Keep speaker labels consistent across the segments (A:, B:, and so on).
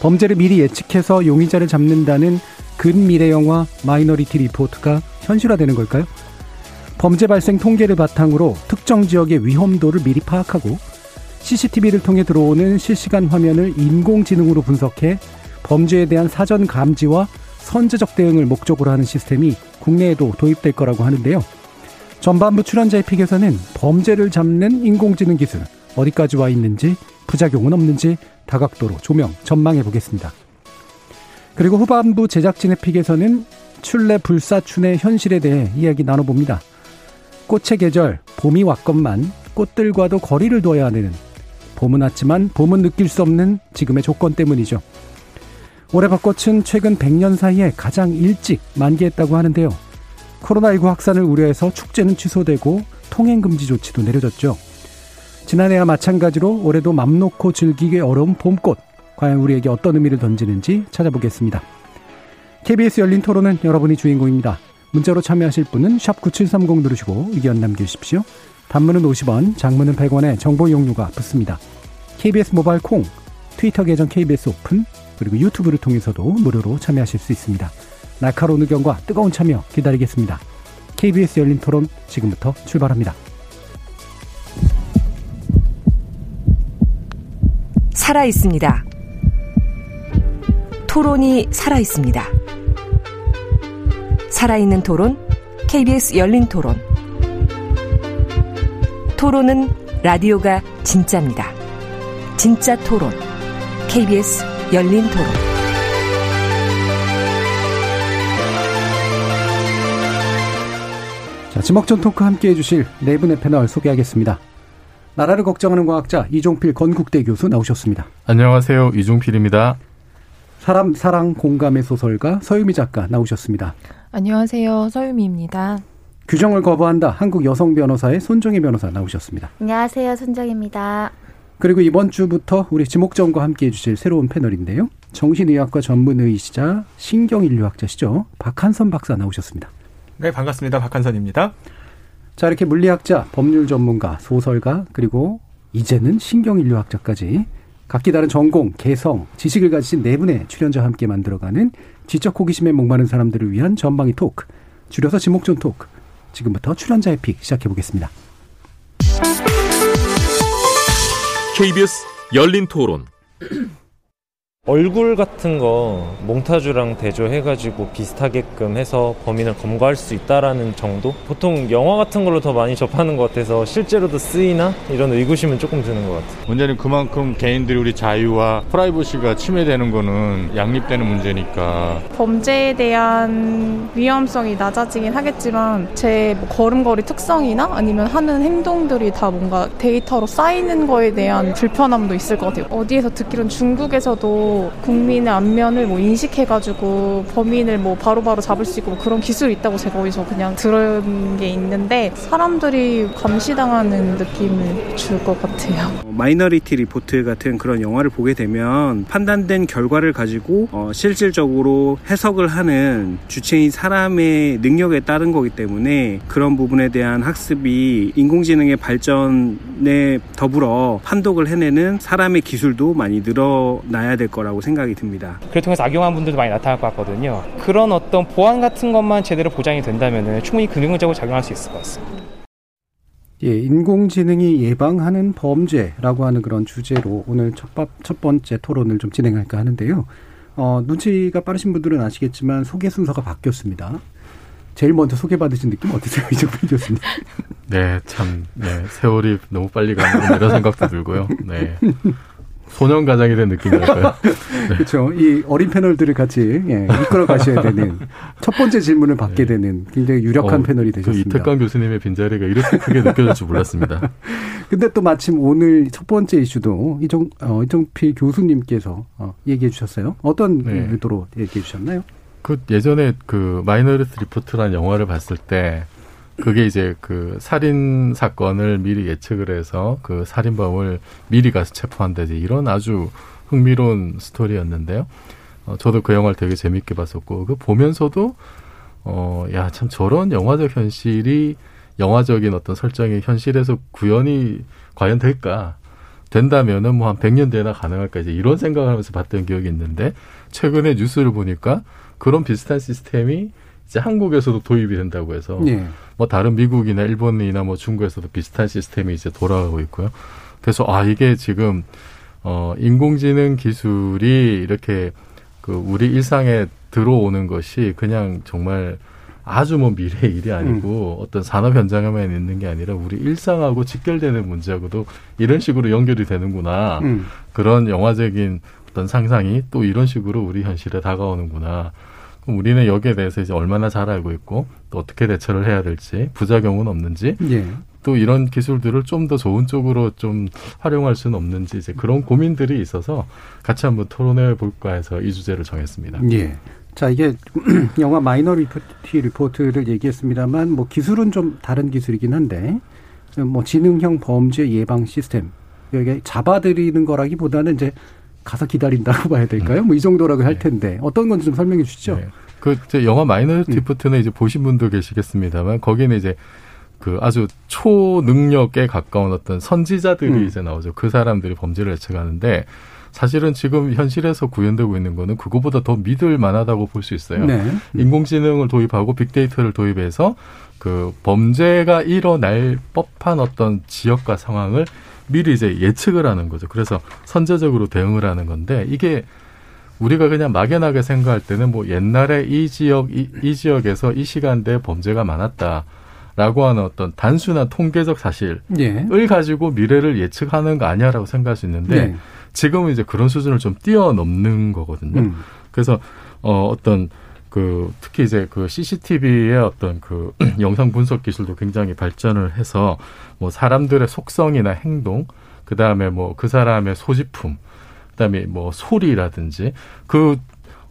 A: 범죄를 미리 예측해서 용의자를 잡는다는 근미래 영화 마이너리티 리포트가 현실화되는 걸까요? 범죄 발생 통계를 바탕으로 특정 지역의 위험도를 미리 파악하고 CCTV를 통해 들어오는 실시간 화면을 인공지능으로 분석해 범죄에 대한 사전 감지와 선제적 대응을 목적으로 하는 시스템이 국내에도 도입될 거라고 하는데요. 전반부 출연자의 pick에서는 범죄를 잡는 인공지능 기술 어디까지 와 있는지 부작용은 없는지 다각도로 조명 전망해 보겠습니다. 그리고 후반부 제작진의 픽에서는 출래 불사춘의 현실에 대해 이야기 나눠봅니다. 꽃의 계절 봄이 왔건만 꽃들과도 거리를 둬야 하는 봄은 왔지만 봄은 느낄 수 없는 지금의 조건 때문이죠. 올해 벚꽃은 최근 100년 사이에 가장 일찍 만개했다고 하는데요. 코로나19 확산을 우려해서 축제는 취소되고 통행 금지 조치도 내려졌죠. 지난해와 마찬가지로 올해도 맘 놓고 즐기기 어려운 봄꽃. 과연 우리에게 어떤 의미를 던지는지 찾아보겠습니다. KBS 열린 토론은 여러분이 주인공입니다. 문자로 참여하실 분은 9730 누르시고 의견 남겨주십시오. 단문은 50원, 장문은 100원에 정보 이용료가 붙습니다. KBS 모바일 콩, 트위터 계정 KBS 오픈, 그리고 유튜브를 통해서도 무료로 참여하실 수 있습니다. 날카로운 의견과 뜨거운 참여 기다리겠습니다. KBS 열린 토론 지금부터 출발합니다.
B: 살아 있습니다. 토론이 살아 있습니다. 살아있는 토론, KBS 열린 토론. 토론은 라디오가 진짜입니다. 진짜 토론, KBS 열린 토론.
A: 자, 지목전 토크 함께 해주실 네 분의 패널 소개하겠습니다. 나라를 걱정하는 과학자 이종필 건국대 교수 나오셨습니다.
C: 안녕하세요. 이종필입니다.
A: 사람 사랑 공감의 소설가 서유미 작가 나오셨습니다.
D: 안녕하세요. 서유미입니다.
A: 규정을 거부한다. 한국 여성 변호사의 손정희 변호사 나오셨습니다.
E: 안녕하세요. 손정입니다.
A: 그리고 이번 주부터 우리 지목전과 함께 해주실 새로운 패널인데요. 정신의학과 전문의이시자 신경인류학자시죠. 박한선 박사 나오셨습니다.
F: 네, 반갑습니다. 박한선입니다.
A: 자, 이렇게 물리학자, 법률 전문가, 소설가, 그리고 이제는 신경인류학자까지 각기 다른 전공, 개성, 지식을 가지신 네 분의 출연자와 함께 만들어가는 지적 호기심에 목마른 사람들을 위한 전방위 토크, 줄여서 지목전 토크. 지금부터 출연자의 pick 시작해 보겠습니다.
G: KBS 열린 토론.
H: 얼굴 같은 거 몽타주랑 대조해가지고 비슷하게끔 해서 범인을 검거할 수 있다라는 정도? 보통 영화 같은 걸로 더 많이 접하는 것 같아서 실제로도 쓰이나? 이런 의구심은 조금 드는 것 같아요.
C: 문제는 그만큼 개인들이 우리 자유와 프라이버시가 침해되는 거는 양립되는 문제니까.
D: 범죄에 대한 위험성이 낮아지긴 하겠지만 제뭐 걸음걸이 특성이나 아니면 하는 행동들이 다 뭔가 데이터로 쌓이는 거에 대한 불편함도 있을 것 같아요. 어디에서 듣기로는 중국에서도 국민의 안면을 뭐 인식해가지고 범인을 뭐 바로바로 바로 잡을 수 있고 뭐 그런 기술이 있다고 제가 어디서 그냥 들은 게 있는데 사람들이 감시당하는 느낌을 줄 것 같아요.
I: 마이너리티 리포트 같은 그런 영화를 보게 되면 판단된 결과를 가지고 어, 실질적으로 해석을 하는 주체인 사람의 능력에 따른 거기 때문에 그런 부분에 대한 학습이 인공지능의 발전에 더불어 판독을 해내는 사람의 기술도 많이 늘어나야 될 거라고 생각이 듭니다.
J: 그걸 통해서 악용한 분들도 많이 나타날 것 같거든요. 그런 어떤 보안 같은 것만 제대로 보장이 된다면 충분히 긍정적으로 작용할 수 있을 것 같습니다.
A: 예, 인공지능이 예방하는 범죄라고 하는 그런 주제로 오늘 첫, 첫 번째 토론을 좀 진행할까 하는데요. 어, 눈치가 빠르신 분들은 아시겠지만 소개 순서가 바뀌었습니다. 제일 먼저 소개받으신 느낌 어떠세요? 이정필 교수님.
C: 네, 참, 네, 세월이 너무 빨리 가는 이런 생각도 들고요. 네.
K: 소년 가장이 된 느낌이랄까요?
A: 네. 그렇죠. 이 어린 패널들을 같이 예, 이끌어 가셔야 되는 첫 번째 질문을 받게 네. 되는 굉장히 유력한 어, 패널이 그 되셨습니다.
K: 그 이태강 교수님의 빈자리가 이렇게 크게 느껴질 줄 몰랐습니다.
A: 근데 또 마침 오늘 첫 번째 이슈도 이정 어, 이정필 교수님께서 어, 얘기해 주셨어요. 어떤 네. 의도로 얘기해 주셨나요?
K: 그 예전에 그 마이너리티 리포트라는 영화를 봤을 때 그게 이제 그 살인 사건을 미리 예측을 해서 그 살인범을 미리 가서 체포한다지 이런 아주 흥미로운 스토리였는데요. 어, 저도 그 영화를 되게 재밌게 봤었고 그 보면서도 어, 야, 참 저런 영화적 현실이 영화적인 어떤 설정이 현실에서 구현이 과연 될까? 된다면은 뭐한 100년 뒤에나 가능할까? 이제 이런 생각을 하면서 봤던 기억이 있는데 최근에 뉴스를 보니까 그런 비슷한 시스템이 이제 한국에서도 도입이 된다고 해서 네. 뭐 다른 미국이나 일본이나 뭐 중국에서도 비슷한 시스템이 이제 돌아가고 있고요. 그래서 아 이게 지금 어 인공지능 기술이 이렇게 그 우리 일상에 들어오는 것이 그냥 정말 아주 뭐 미래의 일이 아니고 음. 어떤 산업 현장에만 있는 게 아니라 우리 일상하고 직결되는 문제하고도 이런 식으로 연결이 되는구나. 음. 그런 영화적인 어떤 상상이 또 이런 식으로 우리 현실에 다가오는구나. 그럼 우리는 여기에 대해서 이제 얼마나 잘 알고 있고 또 어떻게 대처를 해야 될지 부작용은 없는지 예. 또 이런 기술들을 좀 더 좋은 쪽으로 좀 활용할 수는 없는지 이제 그런 고민들이 있어서 같이 한번 토론해 볼까 해서 이 주제를 정했습니다.
A: 예. 자, 이게 영화 마이너리티 리포트를 얘기했습니다만 뭐 기술은 좀 다른 기술이긴 한데 뭐 지능형 범죄 예방 시스템 여기 잡아들이는 거라기보다는 이제 가서 기다린다고 봐야 될까요? 음. 뭐이 정도라고 할 네. 텐데 어떤 건지 좀 설명해 주시죠. 네.
K: 그 영화 마이너리티 리포트는 음. 이제 보신 분도 계시겠습니다만 거기는 이제 그 아주 초능력에 가까운 어떤 선지자들이 음. 이제 나오죠. 그 사람들이 범죄를 예측하는데 사실은 지금 현실에서 구현되고 있는 거는 그거보다 더 믿을 만하다고 볼 수 있어요. 네. 인공지능을 도입하고 빅데이터를 도입해서 그 범죄가 일어날 법한 어떤 지역과 상황을 미리 이제 예측을 하는 거죠. 그래서 선제적으로 대응을 하는 건데 이게 우리가 그냥 막연하게 생각할 때는 뭐 옛날에 이 지역 이, 이 지역에서 이 시간대에 범죄가 많았다. 라고 하는 어떤 단순한 통계적 사실을 예. 가지고 미래를 예측하는 거 아니야라고 생각할 수 있는데 네. 지금은 이제 그런 수준을 좀 뛰어넘는 거거든요. 음. 그래서 어 어떤 그 특히 이제 그 CCTV의 어떤 그 영상 분석 기술도 굉장히 발전을 해서 뭐 사람들의 속성이나 행동, 그 다음에 뭐 그 사람의 소지품, 그 다음에 뭐 소리라든지 그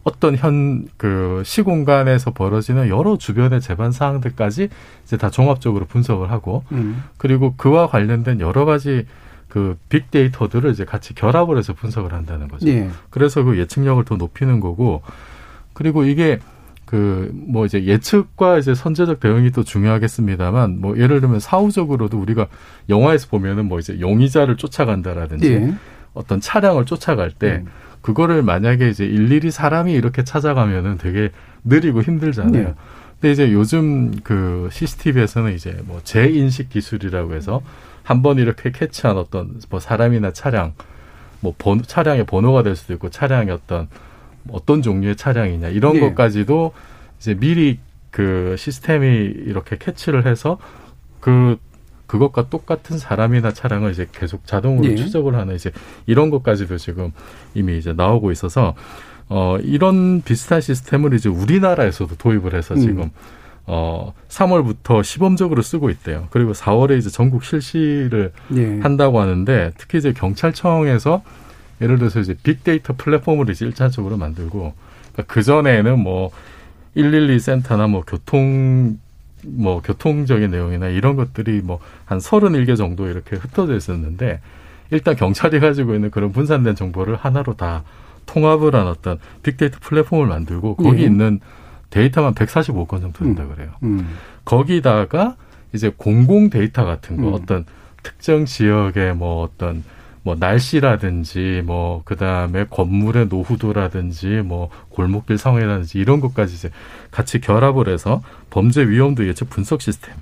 K: 어떤 현 그 시공간에서 벌어지는 여러 주변의 재반 사항들까지 이제 다 종합적으로 분석을 하고 음. 그리고 그와 관련된 여러 가지 그 빅데이터들을 이제 같이 결합을 해서 분석을 한다는 거죠. 예. 그래서 그 예측력을 더 높이는 거고 그리고 이게 그 뭐 이제 예측과 이제 선제적 대응이 또 중요하겠습니다만 뭐 예를 들면 사후적으로도 우리가 영화에서 보면은 뭐 이제 용의자를 쫓아간다라든지 예. 어떤 차량을 쫓아갈 때 음. 그거를 만약에 이제 일일이 사람이 이렇게 찾아가면은 되게 느리고 힘들잖아요. 네. 근데 이제 요즘 그 CCTV에서는 이제 뭐 재인식 기술이라고 해서 한 번 이렇게 캐치한 어떤 뭐 사람이나 차량, 뭐 번, 차량의 번호가 될 수도 있고 차량의 어떤 어떤 종류의 차량이냐 이런 네. 것까지도 이제 미리 그 시스템이 이렇게 캐치를 해서 그 그것과 똑같은 사람이나 차량을 이제 계속 자동으로 네. 추적을 하는 이제 이런 것까지도 지금 이미 이제 나오고 있어서 어 이런 비슷한 시스템을 이제 우리나라에서도 도입을 해서 음. 지금 음. 어 3월부터 시범적으로 쓰고 있대요. 그리고 4월에 이제 전국 실시를 네. 한다고 하는데 특히 이제 경찰청에서 예를 들어서 이제 빅데이터 플랫폼을 이제 일차적으로 만들고 그러니까 그 전에는 뭐 112 센터나 뭐 교통 뭐 교통적인 내용이나 이런 것들이 뭐한 서른일 개 정도 이렇게 흩어져 있었는데 일단 경찰이 가지고 있는 그런 분산된 정보를 하나로 다 통합을 한 어떤 빅데이터 플랫폼을 만들고 거기 예. 있는 데이터만 145건 정도 된다 음. 그래요. 음. 거기다가 이제 공공 데이터 같은 거 음. 어떤 특정 지역의 뭐 어떤 뭐 날씨라든지 뭐 그다음에 건물의 노후도라든지 뭐 골목길 상황이라든지 이런 것까지 이제 같이 결합을 해서 범죄 위험도 예측 분석 시스템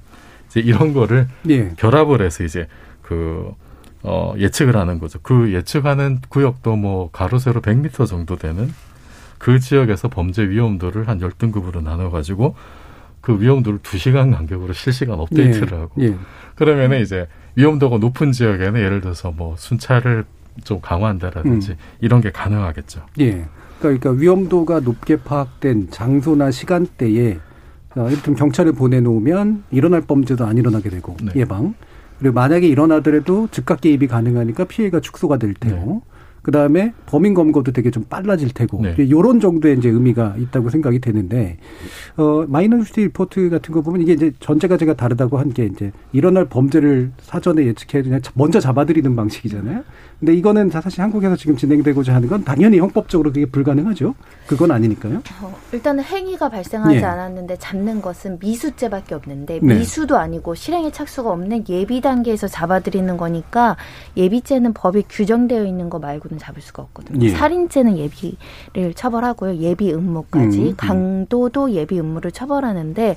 K: 이제 이런 거를 예. 결합을 해서 이제 그 어, 예측을 하는 거죠. 그 예측하는 구역도 뭐 가로 세로 100m 정도 되는 그 지역에서 범죄 위험도를 한 열등급으로 나눠 가지고 그 위험도를 두시간 간격으로 실시간 업데이트를 예. 하고 예. 그러면은 이제 위험도가 높은 지역에는 예를 들어서 뭐 순찰을 좀 강화한다라든지
A: 음.
K: 이런 게 가능하겠죠.
A: 예. 그러니까 위험도가 높게 파악된 장소나 시간대에 어, 이를테면 경찰을 보내놓으면 일어날 범죄도 안 일어나게 되고
K: 네.
A: 예방. 그리고 만약에 일어나더라도 즉각 개입이 가능하니까 피해가 축소가 될 테고. 그 다음에 범인 검거도 되게 좀 빨라질 테고
K: 네.
A: 이런 정도의 이제 의미가 있다고 생각이 되는데 어 마이너리티 리포트 같은 거 보면 이게 이제 전제가 제가 다르다고 한 게 이제 일어날 범죄를 사전에 예측해 그냥 먼저 잡아들이는 방식이잖아요. 근데 이거는 사실 한국에서 지금 진행되고자 하는 건 당연히 형법적으로 그게 불가능하죠. 그건 아니니까요.
E: 어, 일단은 행위가 발생하지
A: 예.
E: 않았는데 잡는 것은 미수죄밖에 없는데
A: 네.
E: 미수도 아니고 실행에 착수가 없는 예비 단계에서 잡아들이는 거니까 예비죄는 법이 규정되어 있는 거 말고는 잡을 수가 없거든요.
A: 예.
E: 살인죄는 예비를 처벌하고요. 예비 음모까지
A: 음, 음.
E: 강도도 예비 음모를 처벌하는데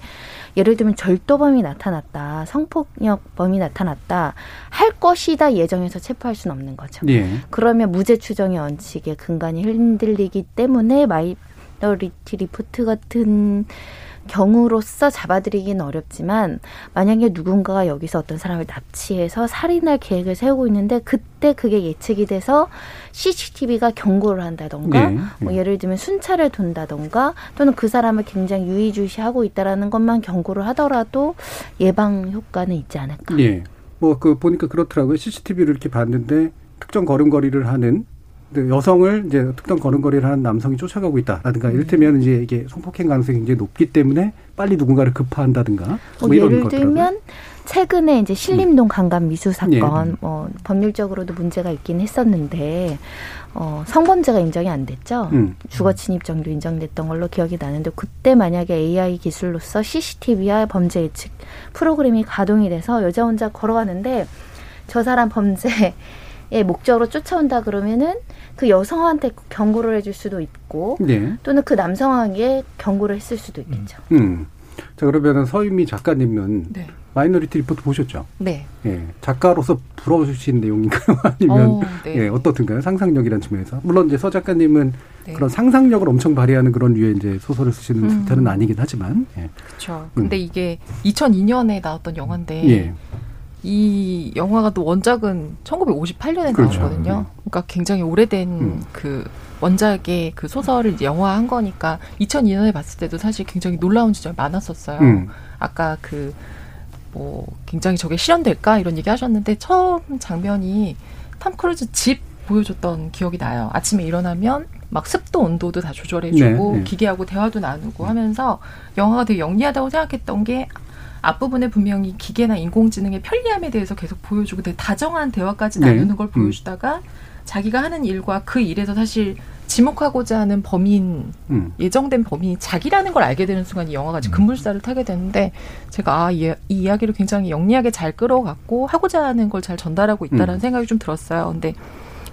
E: 예를 들면 절도범이 나타났다, 성폭력범이 나타났다 할 것이다 예정해서 체포할 수는 없는 거죠.
A: 예.
E: 그러면 무죄 추정의 원칙에 근간이 흔들리기 때문에 마이너리티 리포트 같은 경우로서 잡아들이기는 어렵지만 만약에 누군가가 여기서 어떤 사람을 납치해서 살인할 계획을 세우고 있는데 그때 그게 예측이 돼서 CCTV가 경고를 한다던가
A: 네.
E: 뭐 예를 들면 순찰을 돈다던가 또는 그 사람을 굉장히 유의주시하고 있다라는 것만 경고를 하더라도 예방 효과는 있지 않을까.
A: 예. 뭐그 보니까 그렇더라고요. CCTV를 이렇게 봤는데 특정 걸음걸이를 하는 그 여성을 이제 특정 걸음걸이를 하는 남성이 쫓아가고 있다라든가
E: 음.
A: 이를테면 이제 이게 성폭행 가능성이 굉장히 높기 때문에 빨리 누군가를 급파한다든가
E: 뭐뭐
A: 이런
E: 예를
A: 것더라고요.
E: 들면 최근에 이제 신림동 강간 미수 사건
A: 예.
E: 뭐 법률적으로도 문제가 있긴 했었는데 어 성범죄가 인정이 안 됐죠.
A: 음.
E: 주거 침입 정도 인정됐던 걸로 기억이 나는데 그때 만약에 AI 기술로서 CCTV와 범죄 예측 프로그램이 가동이 돼서 여자 혼자 걸어가는데 저 사람 범죄의 목적으로 쫓아온다 그러면은 그 여성한테 경고를 해줄 수도 있고
A: 네.
E: 또는 그 남성에게 경고를 했을 수도 있겠죠.
A: 음. 자 그러면은 서유미 작가님은
L: 네.
A: 마이너리티 리포트 보셨죠?
L: 네.
A: 예. 작가로서 부러우신 내용인가요? 아니면
L: 어, 네.
A: 예, 어떻든가요? 상상력이라는 측면에서. 물론 이제 서 작가님은
L: 네.
A: 그런 상상력을 엄청 발휘하는 그런 류의 이제 소설을 쓰시는
L: 음.
A: 스타일은 아니긴 하지만. 예.
L: 그렇죠. 근데 이게 2002년에 나왔던 영화인데
A: 예.
L: 이 영화가 또 원작은 1958년에
A: 그렇죠.
L: 나왔거든요. 그러니까 굉장히 오래된
A: 음.
L: 그 원작의 그 소설을 영화한 거니까 2002년에 봤을 때도 사실 굉장히 놀라운 지점이 많았었어요.
A: 음.
L: 아까 그 뭐 굉장히 저게 실현될까 이런 얘기 하셨는데 처음 장면이 탐 크루즈 집 보여줬던 기억이 나요. 아침에 일어나면 막 습도 온도도 다 조절해주고
A: 네, 네.
L: 기계하고 대화도 나누고 하면서 영화가 되게 영리하다고 생각했던 게 앞부분에 분명히 기계나 인공지능의 편리함에 대해서 계속 보여주고 되게 다정한 대화까지
A: 네.
L: 나누는 걸
A: 음.
L: 보여주다가 자기가 하는 일과 그 일에서 사실 지목하고자 하는 범인
A: 음.
L: 예정된 범인이 자기라는 걸 알게 되는 순간 이 영화가 이제 급물살을 타게 되는데 제가 아, 이, 이 이야기를 굉장히 영리하게 잘 끌어갔고 하고자 하는 걸 잘 전달하고 있다라는
A: 음.
L: 생각이 좀 들었어요. 근데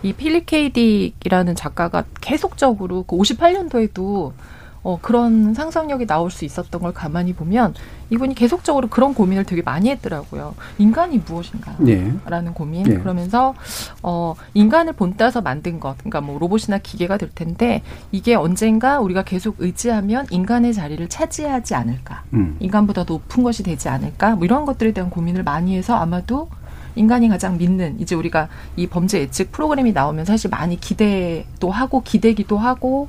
L: 이 필립 케이딕이라는 작가가 계속적으로 그 58년도에도 어, 그런 상상력이 나올 수 있었던 걸 가만히 보면 이분이 계속적으로 그런 고민을 되게 많이 했더라고요. 인간이 무엇인가?
A: 예.
L: 라는 고민
A: 예.
L: 그러면서 어 인간을 본따서 만든 것 그러니까 뭐 로봇이나 기계가 될 텐데 이게 언젠가 우리가 계속 의지하면 인간의 자리를 차지하지 않을까
A: 음.
L: 인간보다 높은 것이 되지 않을까 뭐 이런 것들에 대한 고민을 많이 해서 아마도 인간이 가장 믿는 이제 우리가 이 범죄 예측 프로그램이 나오면 사실 많이 기대도 하고 기대기도 하고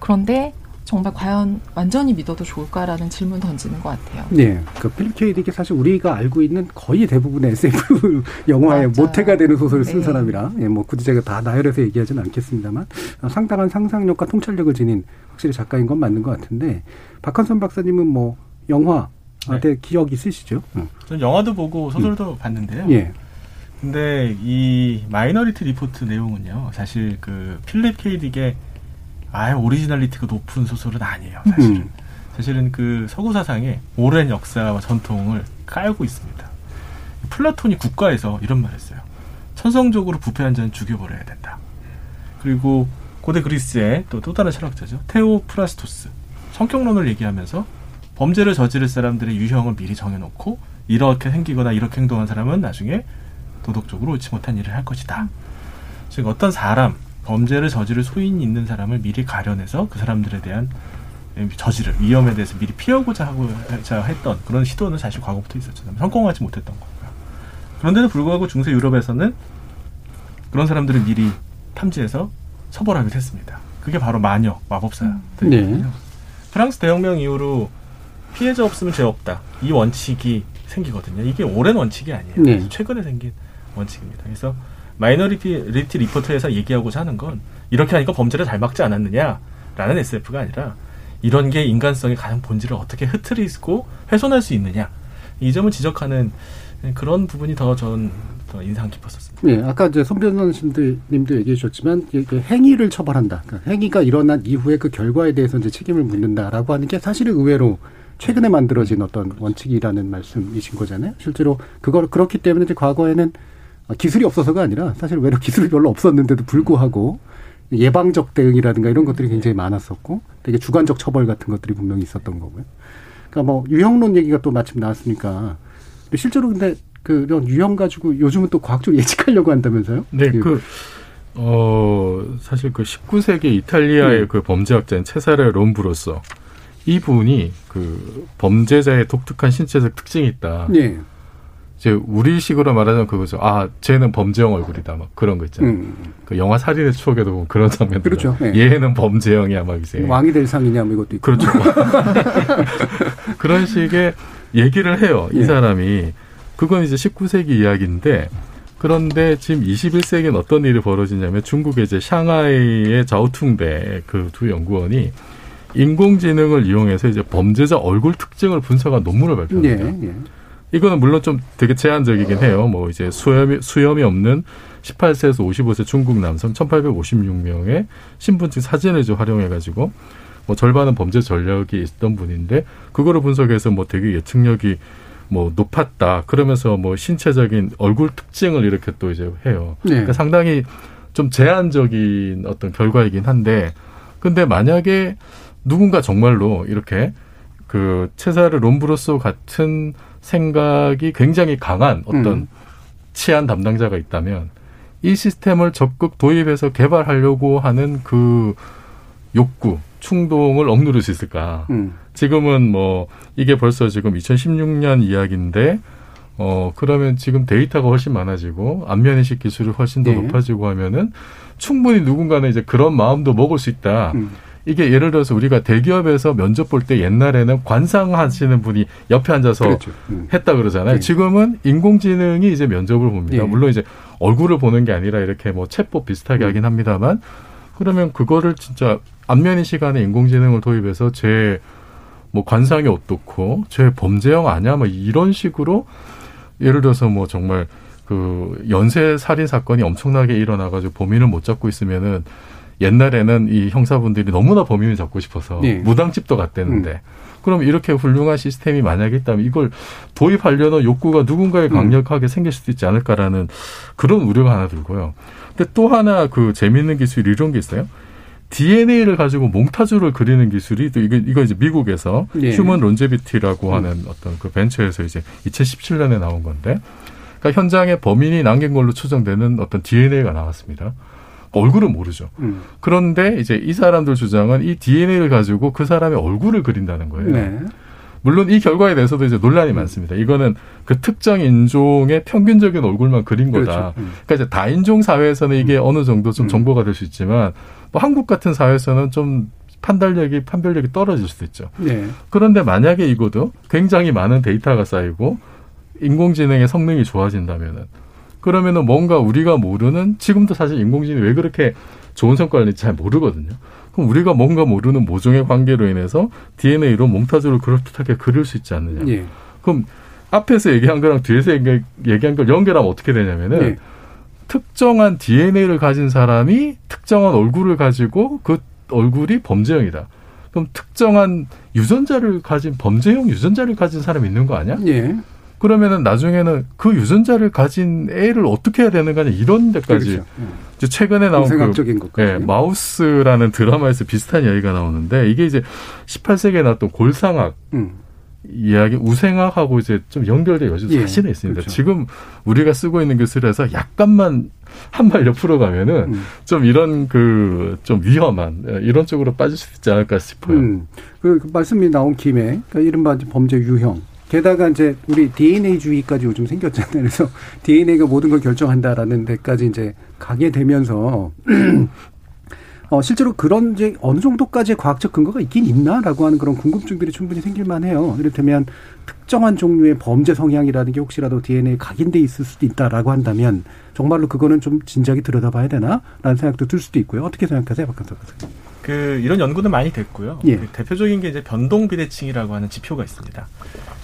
L: 그런데 정말 과연 완전히 믿어도 좋을까라는 질문 던지는 것 같아요.
A: 네. 그 필립 케이딕이 사실 우리가 알고 있는 거의 대부분의 SF 영화의
L: 맞아요.
A: 모태가 되는 소설을 쓴
L: 네.
A: 사람이라, 예, 뭐 굳이 제가 다 나열해서 얘기하지는 않겠습니다만, 어, 상당한 상상력과 통찰력을 지닌 확실히 작가인 건 맞는 것 같은데, 박한선 박사님은 뭐, 영화,
F: 네.
A: 대 기억 있으시죠? 응.
F: 전 영화도 보고 소설도 봤는데요.
A: 예.
F: 근데 이 마이너리티 리포트 내용은요, 사실 그 필립 K. 딕의 아예 originality가 높은 소설은 아니에요. 사실은.
A: 음.
F: 사실은 그 서구 사상의 오랜 역사와 전통을 깔고 있습니다. 플라톤이 국가에서 이런 말 했어요. 천성적으로 부패한 자는 죽여버려야 된다. 그리고 고대 그리스의 또, 또 다른 철학자죠. 테오프라스토스. 성격론을 얘기하면서 범죄를 저지를 사람들의 유형을 미리 정해놓고 이렇게 생기거나 이렇게 행동한 사람은 나중에 도덕적으로 옳지 못한 일을 할 것이다. 즉 어떤 사람 범죄를 저지를 소인이 있는 사람을 미리 가려내서 그 사람들에 대한 저지를 위험에 대해서 미리 피하고자 하고자 했던 그런 시도는 사실 과거부터 있었잖아요. 성공하지 못했던 거고요. 그런데도 불구하고 중세 유럽에서는 그런 사람들을 미리 탐지해서 처벌하기도 했습니다. 그게 바로 마녀 마법사들이거든요.
A: 네.
F: 프랑스 대혁명 이후로 피해자 없으면 죄 없다. 이 원칙이 생기거든요. 이게 오랜 원칙이 아니에요.
A: 네.
F: 최근에 생긴 원칙입니다. 그래서 마이너리티 리포트에서 얘기하고자 하는 건 이렇게 하니까 범죄를 잘 막지 않았느냐라는 SF가 아니라 이런 게 인간성의 가장 본질을 어떻게 흐트리고 훼손할 수 있느냐 이 점을 지적하는 그런 부분이 더전 더 인상 깊었었습니다.
A: 네, 아까 이제 손 변호사님도 얘기해 주셨지만 그 행위를 처벌한다. 그러니까 행위가 일어난 이후에 그 결과에 대해서 이제 책임을 묻는다라고 하는 게 사실은 의외로 최근에 만들어진 어떤 원칙이라는 말씀이신 거잖아요. 실제로 그걸 그렇기 때문에 이제 과거에는 기술이 없어서가 아니라 사실 외로 기술이 별로 없었는데도 불구하고 예방적 대응이라든가 이런 것들이 굉장히 많았었고 되게 주관적 처벌 같은 것들이 분명히 있었던 거고요. 그러니까 뭐 유형론 얘기가 또 마침 나왔으니까 실제로 근데 그런 유형 가지고 요즘은 또 과학적으로 예측하려고 한다면서요?
K: 네, 그, 어, 사실 그 19세기 이탈리아의
A: 네.
K: 그 범죄학자인 체사레 롬브로서 이분이 그 범죄자의 독특한 신체적 특징이 있다.
A: 네.
K: 이제 우리식으로 말하자면 그거죠. 아, 쟤는 범죄형 얼굴이다. 막 그런 거 있잖아요.
A: 음.
K: 그 영화 살인의 추억에도 보면 그런 장면들.
A: 그렇죠. 네.
K: 얘는 범죄형이야, 막 이제.
A: 왕이 될 상이냐 뭐 이것도 있고.
K: 그렇죠. 그런 식의 얘기를 해요. 이
A: 예.
K: 사람이. 그건 이제 19세기 이야기인데 그런데 지금 21세기엔 어떤 일이 벌어지냐면 중국의 이제 샹하이의 자오퉁대 그 두 연구원이 인공지능을 이용해서 이제 범죄자 얼굴 특징을 분석한 논문을 발표합니다.
A: 예, 예.
K: 이거는 물론 좀 되게 제한적이긴 해요. 뭐 이제 수염이, 수염이 없는 18세에서 55세 중국 남성 1856명의 신분증 사진을 이제 활용해 가지고 뭐 절반은 범죄 전력이 있던 분인데 그거를 분석해서 뭐 되게 예측력이 뭐 높았다. 그러면서 뭐 신체적인 얼굴 특징을 이렇게 또 이제 해요.
A: 네.
K: 그러니까 상당히 좀 제한적인 어떤 결과이긴 한데 근데 만약에 누군가 정말로 이렇게 그 체사르 롬브로소 같은 생각이 굉장히 강한 어떤
A: 음.
K: 치안 담당자가 있다면 이 시스템을 적극 도입해서 개발하려고 하는 그 욕구, 충동을 억누를 수 있을까?
A: 음.
K: 지금은 뭐 이게 벌써 지금 2016년 이야기인데 어 그러면 지금 데이터가 훨씬 많아지고 안면 인식 기술이 훨씬 더
A: 네.
K: 높아지고 하면은 충분히 누군가는 이제 그런 마음도 먹을 수 있다.
A: 음.
K: 이게 예를 들어서 우리가 대기업에서 면접 볼 때 옛날에는 관상하시는 분이 옆에 앉아서
A: 그렇죠. 음.
K: 했다 그러잖아요.
A: 네.
K: 지금은 인공지능이 이제 면접을 봅니다.
A: 예.
K: 물론 이제 얼굴을 보는 게 아니라 이렇게 뭐 챗봇 비슷하게
A: 음.
K: 하긴 합니다만 그러면 그거를 진짜 안면인 시간에 인공지능을 도입해서 제 뭐 관상이 어떻고 제 범죄형 아니야 뭐 이런 식으로 예를 들어서 뭐 정말 그 연쇄 살인 사건이 엄청나게 일어나가지고 범인을 못 잡고 있으면은 옛날에는 이 형사분들이 너무나 범인을 잡고 싶어서
A: 네.
K: 무당집도 갔대는데 그럼 이렇게 훌륭한 시스템이 만약에 있다면 이걸 도입하려는 욕구가 누군가에 강력하게 생길 수도 있지 않을까라는 그런 우려가 하나 들고요. 근데 또 하나 그 재밌는 기술이 이런 게 있어요. DNA를 가지고 몽타주를 그리는 기술이 또 이거 이거 이제 미국에서
A: 예.
K: 휴먼 론제비티라고 하는 어떤 그 벤처에서 이제 2017년에 나온 건데, 그러니까 현장에 범인이 남긴 걸로 추정되는 어떤 DNA가 나왔습니다. 얼굴은 모르죠.
A: 음.
K: 그런데 이제 이 사람들 주장은 이 DNA를 가지고 그 사람의 얼굴을 그린다는 거예요.
A: 네.
K: 물론 이 결과에 대해서도 이제 논란이 많습니다. 이거는 그 특정 인종의 평균적인 얼굴만 그린 거다.
A: 그렇죠. 음.
K: 그러니까 이제 다인종 사회에서는 이게 어느 정도 좀 정보가 될 수 있지만 뭐 한국 같은 사회에서는 좀 판단력이 판별력이 떨어질 수도 있죠.
A: 네.
K: 그런데 만약에 이것도 굉장히 많은 데이터가 쌓이고 인공지능의 성능이 좋아진다면은 그러면은 뭔가 우리가 모르는 지금도 사실 인공지능이 왜 그렇게 좋은 성과를 낼지 잘 모르거든요. 그럼 우리가 뭔가 모르는 모종의 관계로 인해서 DNA로 몽타주를 그럴듯하게 그릴 수 있지 않느냐.
A: 예.
K: 그럼 앞에서 얘기한 거랑 뒤에서 얘기- 얘기한 걸 연결하면 어떻게 되냐면은
A: 예.
K: 특정한 DNA를 가진 사람이 특정한 얼굴을 가지고 그 얼굴이 범죄형이다. 그럼 특정한 유전자를 가진 범죄형 유전자를 가진 사람이 있는 거 아니야?
A: 예.
K: 그러면은 나중에는 그 유전자를 가진 애를 어떻게 해야 되는가 이런 데까지
A: 그렇죠.
K: 이제 최근에 나온 그
A: 공생학적인 것까지.
K: 예, 마우스라는 드라마에서 비슷한 이야기가 나오는데 이게 이제 18세기에 나왔던 골상학
A: 음.
K: 이야기 우생학하고 이제 좀 연결된 요즘
A: 예,
K: 사실에 있습니다.
A: 그렇죠.
K: 지금 우리가 쓰고 있는 기술에서 약간만 한 발 옆으로 가면은
A: 음.
K: 좀 이런 그 좀 위험한 예, 이런 쪽으로 빠질 수 있지 않을까 싶어요.
A: 음. 그, 그 말씀이 나온 김에 그러니까 이른바 범죄 유형 게다가 이제 우리 DNA주의까지 요즘 생겼잖아요. 그래서 DNA가 모든 걸 결정한다라는 데까지 이제 가게 되면서 어, 실제로 그런 이제 어느 정도까지의 과학적 근거가 있긴 있나라고 하는 그런 궁금증들이 충분히 생길 만 해요. 이를테면 특정한 종류의 범죄 성향이라는 게 혹시라도 DNA에 각인돼 있을 수도 있다라고 한다면 정말로 그거는 좀 진지하게 들여다봐야 되나라는 생각도 들 수도 있고요. 어떻게 생각하세요, 박한석 교수님?
F: 그 이런 연구는 많이 됐고요.
A: 예.
F: 그 대표적인 게 이제 변동 비대칭이라고 하는 지표가 있습니다.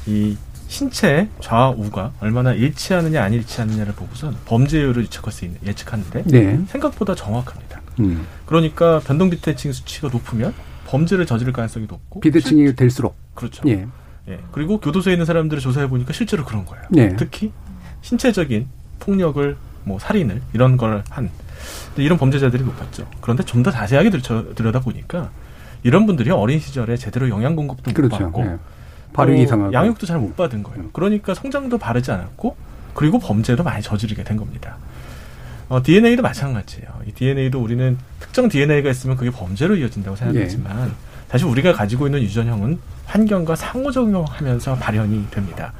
F: 이 신체 좌우가 얼마나 일치하느냐 안 일치하느냐를 보고선 범죄율을 예측할 수 있는 예측하는데
A: 네.
F: 생각보다 정확합니다.
A: 음.
F: 그러니까 변동 비대칭 수치가 높으면 범죄를 저지를 가능성이 높고
A: 비대칭이 될수록
F: 그렇죠.
A: 예.
F: 예. 그리고 교도소에 있는 사람들을 조사해 보니까 실제로 그런 거예요.
A: 네.
F: 특히 신체적인 폭력을 뭐 살인을 이런 걸 한 이런 범죄자들이 높았죠. 그런데 좀 더 자세하게 들여, 들여다 보니까 이런 분들이 어린 시절에 제대로 영양 공급도 못
A: 그렇죠.
F: 받고
A: 예. 발육이
F: 또
A: 이상하고.
F: 양육도 잘 못 받은 거예요. 그러니까 성장도 바르지 않았고 그리고 범죄도 많이 저지르게 된 겁니다. 어, DNA도 마찬가지예요. 이 DNA도 우리는 특정 DNA가 있으면 그게 범죄로 이어진다고 생각하지만 사실 우리가 가지고 있는 유전형은 환경과 상호작용하면서 발현이 됩니다.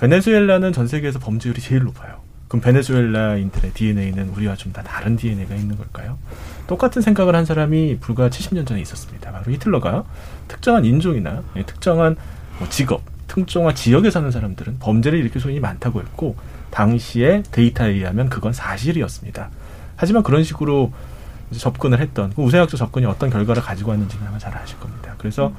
F: 베네수엘라는 전 세계에서 범죄율이 제일 높아요. 그럼 베네수엘라인들의 DNA는 우리와 좀 다 다른 DNA가 있는 걸까요? 똑같은 생각을 한 사람이 불과 70년 전에 있었습니다. 바로 히틀러가 특정한 인종이나 예, 특정한 뭐 직업, 특정한 지역에 사는 사람들은 범죄를 일으킬 소인이 많다고 했고 당시의 데이터에 의하면 그건 사실이었습니다. 하지만 그런 식으로 접근을 했던 그 우생학적 접근이 어떤 결과를 가지고 왔는지는 아마 잘 아실 겁니다. 그래서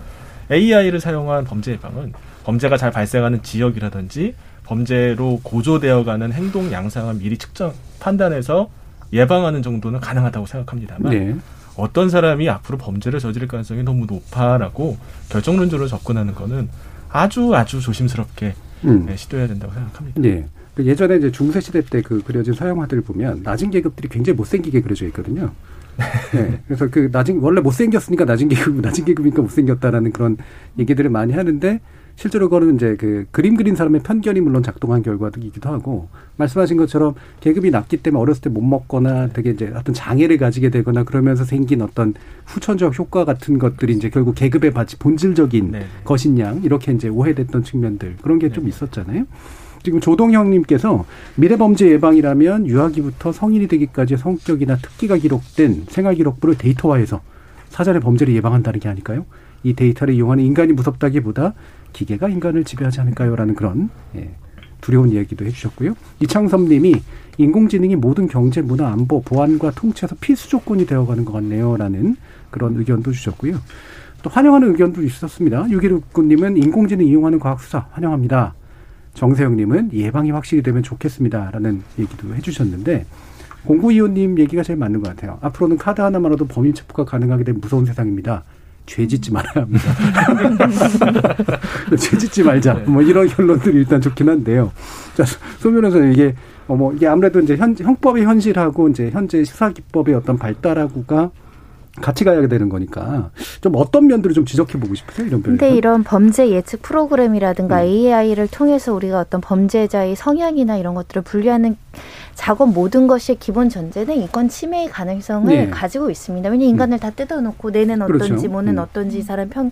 F: AI를 사용한 범죄 예방은 범죄가 잘 발생하는 지역이라든지 범죄로 고조되어가는 행동 양상을 미리 측정 판단해서 예방하는 정도는 가능하다고 생각합니다만
A: 네.
F: 어떤 사람이 앞으로 범죄를 저지를 가능성이 너무 높아라고 결정론적으로 접근하는 거는 아주 아주 조심스럽게
A: 음.
F: 네, 시도해야 된다고 생각합니다.
A: 예. 그 예전에 이제 중세 시대 때 그 그려진 서양화들을 보면 낮은 계급들이 굉장히 못생기게 그려져 있거든요. 네. 그래서 그 낮은 원래 못생겼으니까 낮은 계급 낮은 계급이니까 못생겼다라는 그런 얘기들을 많이 하는데 실제로 그거는 이제 그 그림 그린 사람의 편견이 물론 작동한 결과이기도 하고 말씀하신 것처럼 계급이 낮기 때문에 어렸을 때 못 먹거나 되게 이제 어떤 장애를 가지게 되거나 그러면서 생긴 어떤 후천적 효과 같은 것들이 이제 결국 계급의 바치 본질적인
F: 네.
A: 것인 양 이렇게 이제 오해됐던 측면들 그런 게좀 있었잖아요. 지금 조동형님께서 미래범죄 예방이라면 유아기부터 성인이 되기까지의 성격이나 특기가 기록된 생활기록부를 데이터화해서 사전에 범죄를 예방한다는 게 아닐까요? 이 데이터를 이용하는 인간이 무섭다기보다 기계가 인간을 지배하지 않을까요?라는 그런 예, 두려운 이야기도 해주셨고요. 이창섭님이 인공지능이 모든 경제, 문화, 안보, 보안과 통치에서 필수 조건이 되어가는 것 같네요.라는 그런 의견도 주셨고요. 또 환영하는 의견도 있었습니다. 6169님은 인공지능 이용하는 과학수사 환영합니다. 정세영님은 예방이 확실히 되면 좋겠습니다.라는 얘기도 해주셨는데 공구이호님 얘기가 제일 맞는 것 같아요. 앞으로는 카드 하나만으로도 범인 체포가 가능하게 된 무서운 세상입니다. 죄 짓지 말아야 합니다. 죄 짓지 말자. 뭐 이런 결론들이 일단 좋긴 한데요. 자, 소 변호사님 이게 어뭐 이게 아무래도 이제 현 형법의 현실하고 이제 현재 수사 기법의 어떤 발달하고가 같이 가야 되는 거니까 좀 어떤 면들을 좀 지적해 보고 싶으세요 이런 면에서.
E: 근데 이런 범죄 예측 프로그램이라든가
A: 음.
E: AI를 통해서 우리가 어떤 범죄자의 성향이나 이런 것들을 분류하는 작업 모든 것의 기본 전제는 인권 침해의 가능성을
A: 네.
E: 가지고 있습니다. 왜냐 인간을 다 뜯어놓고 뇌는 어떤지
A: 그렇죠.
E: 뭐는
A: 음.
E: 어떤지 이 사람 평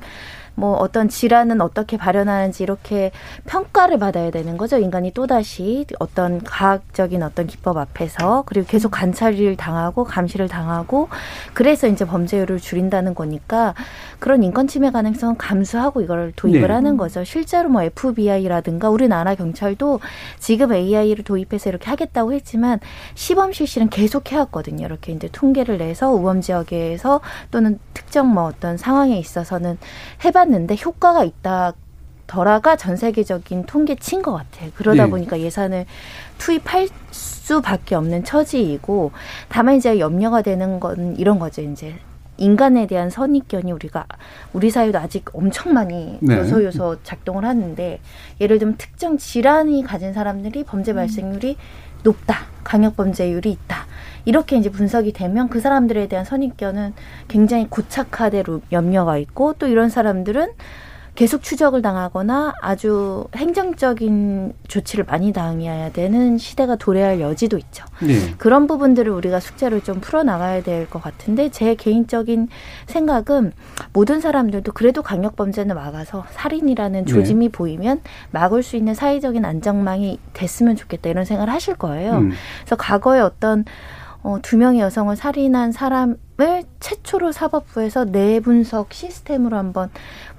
E: 뭐 어떤 질환은 어떻게 발현하는지 이렇게 평가를 받아야 되는 거죠. 인간이 또다시 어떤 과학적인 어떤 기법 앞에서 그리고 계속 관찰을 당하고 감시를 당하고 그래서 이제 범죄율을 줄인다는 거니까 그런 인권 침해 가능성은 감수하고 이걸 도입을
L: 네.
E: 하는 거죠. 실제로 뭐 FBI라든가 우리나라 경찰도 지금 AI를 도입해서 이렇게 하겠다고 했지만 시범 실시는 계속 해왔거든요. 이렇게 이제 통계를 내서 우범 지역에서 또는 특정 뭐 어떤 상황에 있어서는 해봤 는데 효과가 있다. 더라가 전 세계적인 통계치인 것 같아요. 그러다
L: 네.
E: 보니까 예산을 투입할 수밖에 없는 처지이고 다만 이제 염려가 되는 건 이런 거죠. 이제 인간에 대한 선입견이 우리가 우리 사회도 아직 엄청 많이
L: 네.
E: 요소 요소 작동을 하는데 예를 들면 특정 질환이 가진 사람들이 범죄 발생률이 높다, 강력 범죄율이 있다. 이렇게 이제 분석이 되면 그 사람들에 대한 선입견은 굉장히 고착화될 염려가 있고 또 이런 사람들은 계속 추적을 당하거나 아주 행정적인 조치를 많이 당해야 되는 시대가 도래할 여지도 있죠.
A: 네.
E: 그런 부분들을 우리가 숙제를 좀 풀어나가야 될 것 같은데 제 개인적인 생각은 모든 사람들도 그래도 강력범죄는 막아서 살인이라는
A: 네.
E: 조짐이 보이면 막을 수 있는 사회적인 안정망이 됐으면 좋겠다 이런 생각을 하실 거예요.
A: 음.
E: 그래서 과거에 어떤 어, 두 명의 여성을 살인한 사람을 최초로 사법부에서 내분석 시스템으로 한번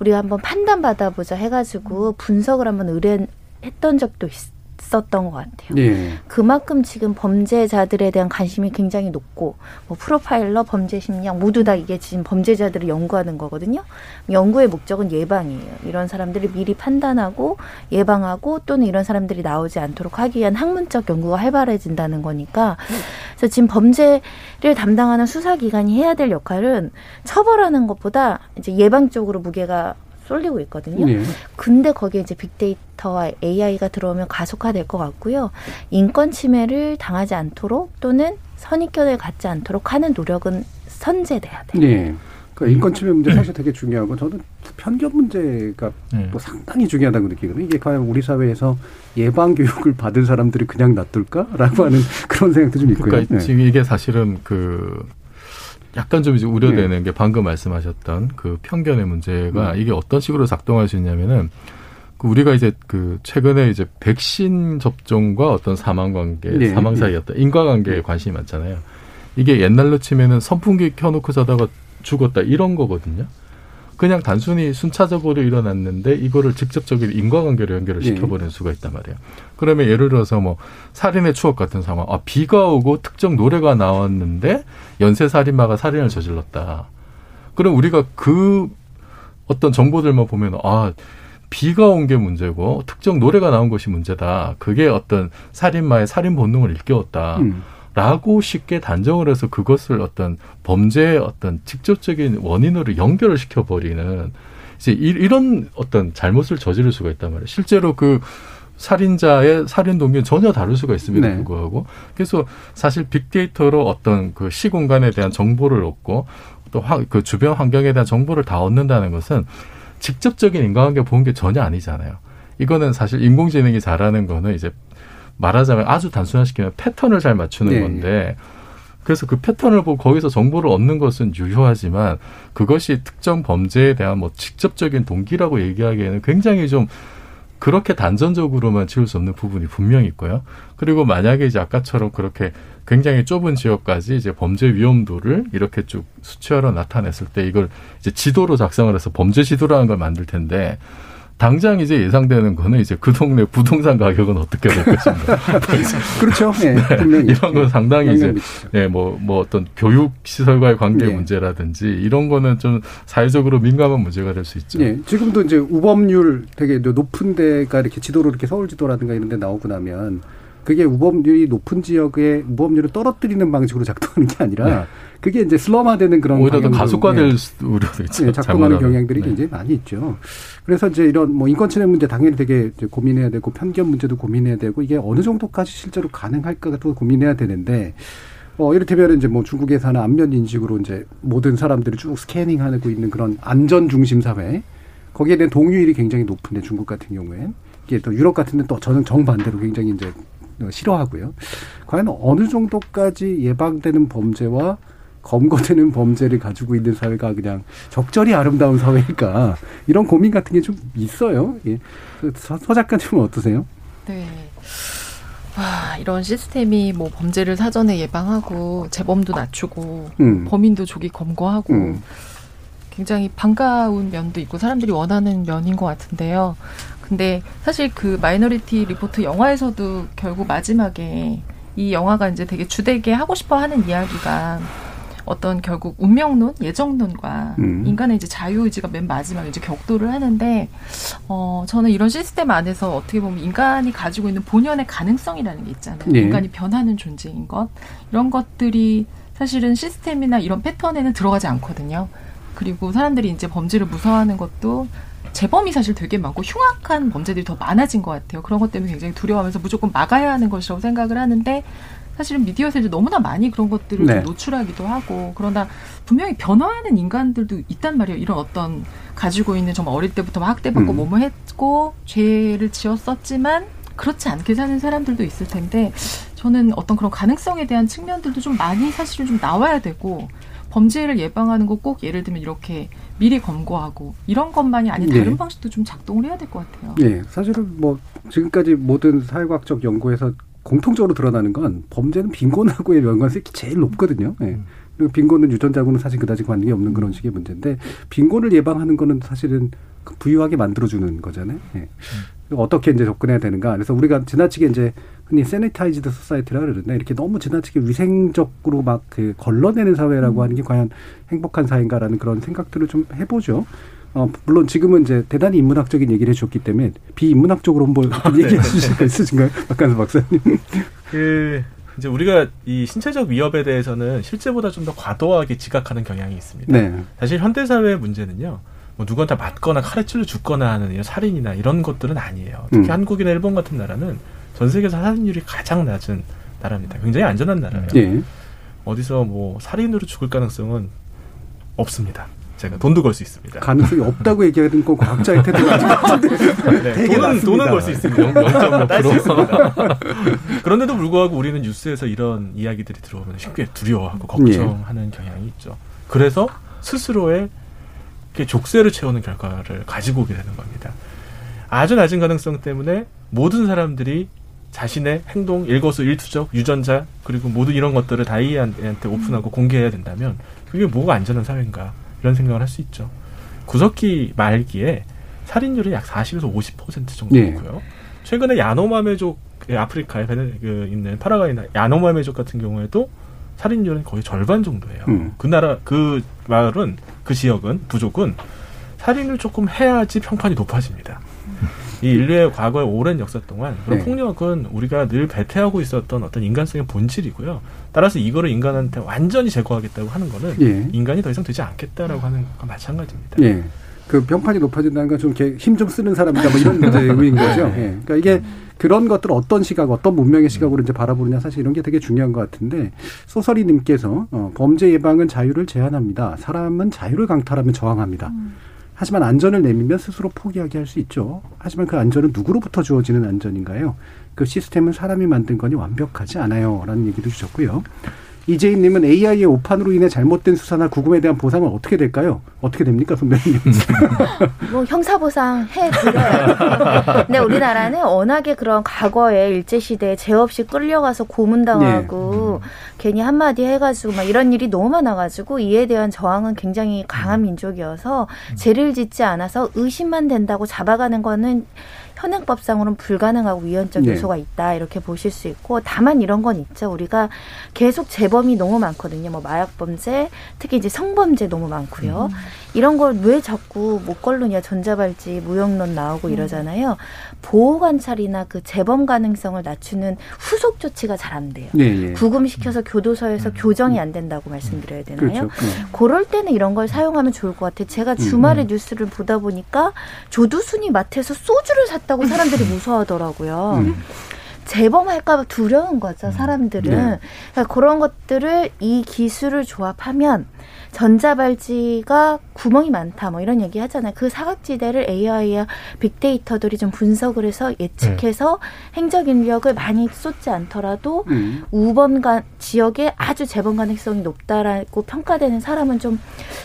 E: 우리가 한번 판단받아보자 해가지고 분석을 한번 의뢰했던 적도 있 었던 것 같아요.
A: 예.
E: 그만큼 지금 범죄자들에 대한 관심이 굉장히 높고 뭐 프로파일러, 범죄 심리학 모두 다 이게 지금 범죄자들을 연구하는 거거든요. 연구의 목적은 예방이에요. 이런 사람들을 미리 판단하고 예방하고 또는 이런 사람들이 나오지 않도록 하기 위한 학문적 연구가 활발해진다는 거니까 그래서 지금 범죄를 담당하는 수사기관이 해야 될 역할은 처벌하는 것보다 이제 예방 쪽으로 무게가 쏠리고 있거든요.
A: 네.
E: 근데 거기에 이제 빅데이터와 AI가 들어오면 가속화될 것 같고요. 인권 침해를 당하지 않도록 또는 선입견을 갖지 않도록 하는 노력은 선제돼야 돼요.
A: 네. 그 인권 침해 문제 사실 되게 중요하고 저는 편견 문제가
K: 네.
A: 뭐 상당히 중요하다고 느끼거든요. 이게 과연 우리 사회에서 예방 교육을 받은 사람들이 그냥 놔둘까라고 하는 그런 생각도 좀 있고요.
K: 그러니까
A: 네.
K: 지금 이게 사실은 그 약간 좀 이제 우려되는 게 방금 말씀하셨던 그 편견의 문제가
A: 음.
K: 이게 어떤 식으로 작동할 수 있냐면은 그 우리가 이제 그 최근에 이제 백신 접종과 어떤 사망 관계,
A: 네.
K: 사망 사이 어떤 인과 관계에 관심이 많잖아요. 이게 옛날로 치면은 선풍기 켜놓고 자다가 죽었다 이런 거거든요. 그냥 단순히 순차적으로 일어났는데 이거를 직접적인 인과관계로 연결을
A: 네.
K: 시켜버리는 수가 있단 말이에요. 그러면 예를 들어서 뭐 살인의 추억 같은 상황, 아 비가 오고 특정 노래가 나왔는데 연쇄 살인마가 살인을 저질렀다. 그럼 우리가 그 어떤 정보들만 보면 아 비가 온 게 문제고 특정 노래가 나온 것이 문제다. 그게 어떤 살인마의 살인 본능을 일깨웠다.
A: 음.
K: 라고 쉽게 단정을 해서 그것을 어떤 범죄의 어떤 직접적인 원인으로 연결을 시켜버리는 이제 이- 이런 어떤 잘못을 저지를 수가 있단 말이에요. 실제로 그 살인자의 살인 동기는 전혀 다를 수가 있음에도
A: 네.
K: 불구하고 그래서 사실 빅데이터로 어떤 그 시공간에 대한 정보를 얻고 또 그 주변 환경에 대한 정보를 다 얻는다는 것은 직접적인 인과관계 보는 게 전혀 아니잖아요. 이거는 사실 인공지능이 잘하는 거는 이제 말하자면 아주 단순화시키면 패턴을 잘 맞추는
A: 네.
K: 건데 그래서 그 패턴을 보고 거기서 정보를 얻는 것은 유효하지만 그것이 특정 범죄에 대한 뭐 직접적인 동기라고 얘기하기에는 굉장히 좀 그렇게 단전적으로만 지울 수 없는 부분이 분명히 있고요. 그리고 만약에 이제 아까처럼 그렇게 굉장히 좁은 지역까지 이제 범죄 위험도를 이렇게 쭉 수치화로 나타냈을 때 이걸 이제 지도로 작성을 해서 범죄 지도라는 걸 만들 텐데 당장 이제 예상되는 거는 이제 그 동네 부동산 가격은 어떻게 될 것인가.
A: 그렇죠. 예,
K: 네,
A: 분명히.
K: 이런 건 상당히 이제. 예, 뭐, 뭐 어떤 교육 시설과의 관계
A: 예.
K: 문제라든지 이런 거는 좀 사회적으로 민감한 문제가 될 수 있죠.
A: 예, 지금도 이제 우범률 되게 높은 데가 이렇게 지도로 이렇게 서울 지도라든가 이런 데 나오고 나면 그게 우범률이 높은 지역에 우범률을 떨어뜨리는 방식으로 작동하는 게 아니라
K: 네.
A: 그게 이제 슬럼화되는 그런
K: 오히려 더 가속화될
A: 예.
K: 수- 우려도 있죠.
A: 예, 작동하는. 경향들이
K: 네.
A: 굉장히 많이 있죠. 그래서 이제 이런 뭐 인권 침해 문제 당연히 되게 이제 고민해야 되고 편견 문제도 고민해야 되고 이게 어느 정도까지 실제로 가능할까도 고민해야 되는데 어 이를테면 이제 뭐 중국에서 하는 안면 인식으로 이제 모든 사람들을 쭉 스캐닝하고 있는 그런 안전 중심 사회 거기에 대한 동의율이 굉장히 높은데 중국 같은 경우엔 이게 또 유럽 같은 데는 또 저는 정반대로 굉장히 이제 싫어하고요. 과연 어느 정도까지 예방되는 범죄와 검거되는 범죄를 가지고 있는 사회가 그냥 적절히 아름다운 사회일까 이런 고민 같은 게 좀 있어요. 예. 그 서, 서 작가님은 어떠세요?
L: 네. 와, 이런 시스템이 뭐 범죄를 사전에 예방하고 재범도 낮추고
A: 음.
L: 범인도 조기 검거하고
A: 음.
L: 굉장히 반가운 면도 있고 사람들이 원하는 면인 것 같은데요. 근데 사실 그 마이너리티 리포트 영화에서도 결국 마지막에 이 영화가 이제 되게 주되게 하고 싶어 하는 이야기가 어떤 결국 운명론, 예정론과
M: 음.
L: 인간의 이제 자유의지가 맨 마지막에 이제 격돌을 하는데, 어, 저는 이런 시스템 안에서 어떻게 보면 인간이 가지고 있는 본연의 가능성이라는 게 있잖아요.
M: 네.
L: 인간이 변하는 존재인 것. 이런 것들이 사실은 시스템이나 이런 패턴에는 들어가지 않거든요. 그리고 사람들이 이제 범죄를 무서워하는 것도 재범이 사실 되게 많고 흉악한 범죄들이 더 많아진 것 같아요. 그런 것 때문에 굉장히 두려워하면서 무조건 막아야 하는 것이라고 생각을 하는데 사실은 미디어에서 이제 너무나 많이 그런 것들을
A: 네.
L: 노출하기도 하고 그러나 분명히 변화하는 인간들도 있단 말이에요. 이런 어떤 가지고 있는 정말 어릴 때부터 막 학대받고
A: 음.
L: 뭐뭐 했고 죄를 지었었지만 그렇지 않게 사는 사람들도 있을 텐데 저는 어떤 그런 가능성에 대한 측면들도 좀 많이 사실은 좀 나와야 되고 범죄를 예방하는 거 꼭 예를 들면 이렇게 미리 검거하고 이런 것만이 아닌 다른
A: 네.
L: 방식도 좀 작동을 해야 될 것 같아요.
A: 예, 사실은 뭐 지금까지 모든 사회과학적 연구에서 공통적으로 드러나는 건 범죄는 빈곤하고의 연관성이 제일 높거든요. 예. 그리고 빈곤은 유전자하고는 사실 그다지 관계 없는 그런 식의 문제인데 빈곤을 예방하는 거는 사실은 그 부유하게 만들어주는 거잖아요. 예. 어떻게 이제 접근해야 되는가. 그래서 우리가 지나치게 이제 흔히 sanitized society라 그러는데 이렇게 너무 지나치게 위생적으로 막 그 걸러내는 사회라고 하는 게 과연 행복한 사회인가라는 그런 생각들을 좀 해보죠. 어, 물론 지금은 이제 대단히 인문학적인 얘기를 해줬기 때문에 비인문학적으로 한번 얘기해 주실 거 있으신가요? 박한선 박사님.
F: 그 이제 우리가 이 신체적 위협에 대해서는 실제보다 좀 더 과도하게 지각하는 경향이 있습니다.
A: 네.
F: 사실 현대 사회의 문제는요. 뭐 누구한테 맞거나 칼에 찔러 죽거나 하는 이런 살인이나 이런 것들은 아니에요. 특히
A: 음.
F: 한국이나 일본 같은 나라는 전 세계에서 살인율이 가장 낮은 나라입니다. 굉장히 안전한 나라예요.
A: 예.
F: 어디서 뭐 살인으로 죽을 가능성은 없습니다. 제가 돈도 걸 수 있습니다.
A: 가능성이 없다고 얘기하는 건 과학자의 태도가 아닌 것 같은데.
F: 네,
A: 되게
F: 돈은
A: 낮습니다.
F: 돈은 벌수 있습니다. 0.몇 딸수 있습니다. 그런데도 불구하고 우리는 뉴스에서 이런 이야기들이 들어오면 쉽게 두려워하고 걱정하는 경향이 있죠. 그래서 스스로의 이렇게 족쇄를 채우는 결과를 가지고 오게 되는 겁니다. 아주 낮은 가능성 때문에 모든 사람들이 자신의 행동, 일거수 일투족, 유전자 그리고 모든 이런 것들을 다 이한테 오픈하고 공개해야 된다면 그게 뭐가 안전한 사회인가 이런 생각을 할 수 있죠. 구석기 말기에 살인율이 약 40에서 50% 정도고요. 최근에 야노마메족 예, 아프리카에 그 있는 파라과이나 야노마메족 같은 경우에도 살인율은 거의 절반 정도예요.
A: 음.
F: 그 나라 그 마을은 그 지역은 부족은 살인을 조금 해야지 평판이 높아집니다. 이 인류의 과거의 오랜 역사 동안 그런
A: 네.
F: 폭력은 우리가 늘 배태하고 있었던 어떤 인간성의 본질이고요. 따라서 이거를 인간한테 완전히 제거하겠다고 하는 거는
A: 예.
F: 인간이 더 이상 되지 않겠다라고 하는 건 마찬가지입니다.
A: 예. 그 병판이 높아진다는 건좀힘좀 쓰는 사람이다 뭐 이런 의미인 거죠. 예. 그러니까 이게 그런 것들 어떤 시각, 어떤 문명의 시각으로 이제 바라보느냐 사실 이런 게 되게 중요한 것 같은데 소설이님께서 어, 범죄 예방은 자유를 제한합니다. 사람은 자유를 강탈하면 저항합니다. 하지만 안전을 내밀면 스스로 포기하게 할 수 있죠. 하지만 그 안전은 누구로부터 주어지는 안전인가요? 그 시스템은 사람이 만든 거니 완벽하지 않아요. 라는 얘기도 주셨고요. 이재인님은 AI의 오판으로 인해 잘못된 수사나 구금에 대한 보상은 어떻게 될까요? 어떻게 됩니까, 선배님?
E: 뭐 형사보상 해드려요. 근데 우리나라는 워낙에 그런 과거에 일제시대에 죄 없이 끌려가서 고문당하고 괜히 한마디 해가지고 막 이런 일이 너무 많아가지고 이에 대한 저항은 굉장히 강한 민족이어서 죄를 짓지 않아서 의심만 된다고 잡아가는 거는 현행법상으로는 불가능하고 위헌적
M: 네.
E: 요소가 있다 이렇게 보실 수 있고 다만 이런 건 있죠 우리가 계속 재범이 너무 많거든요 뭐 마약 범죄 특히 이제 성범죄 너무 많고요 이런 걸 왜 자꾸 못 걸르냐 전자발찌 무용론 나오고
M: 음.
E: 이러잖아요 보호 관찰이나 그 재범 가능성을 낮추는 후속 조치가 잘 안 돼요
A: 예, 예.
E: 구금시켜서 교도소에서 교정이 안 된다고 말씀드려야 되나요?
A: 그렇죠. 네.
E: 그럴 때는 이런 걸 사용하면 좋을 것 같아요. 제가
A: 음.
E: 주말에 뉴스를 보다 보니까 조두순이 마트에서 소주를 샀다 고 사람들이 무서워하더라고요.
A: 음.
E: 재범할까봐 두려운 거죠, 사람들은.
M: 네.
E: 그러니까 그런 것들을 이 기술을 조합하면 전자발찌가 구멍이 많다, 뭐 이런 얘기 하잖아요. 그 사각지대를 AI와 빅데이터들이 좀 분석을 해서 예측해서 행적 인력을 많이 쏟지 않더라도
A: 음.
E: 우번가 지역에 아주 재범 가능성이 높다라고 평가되는 사람은 좀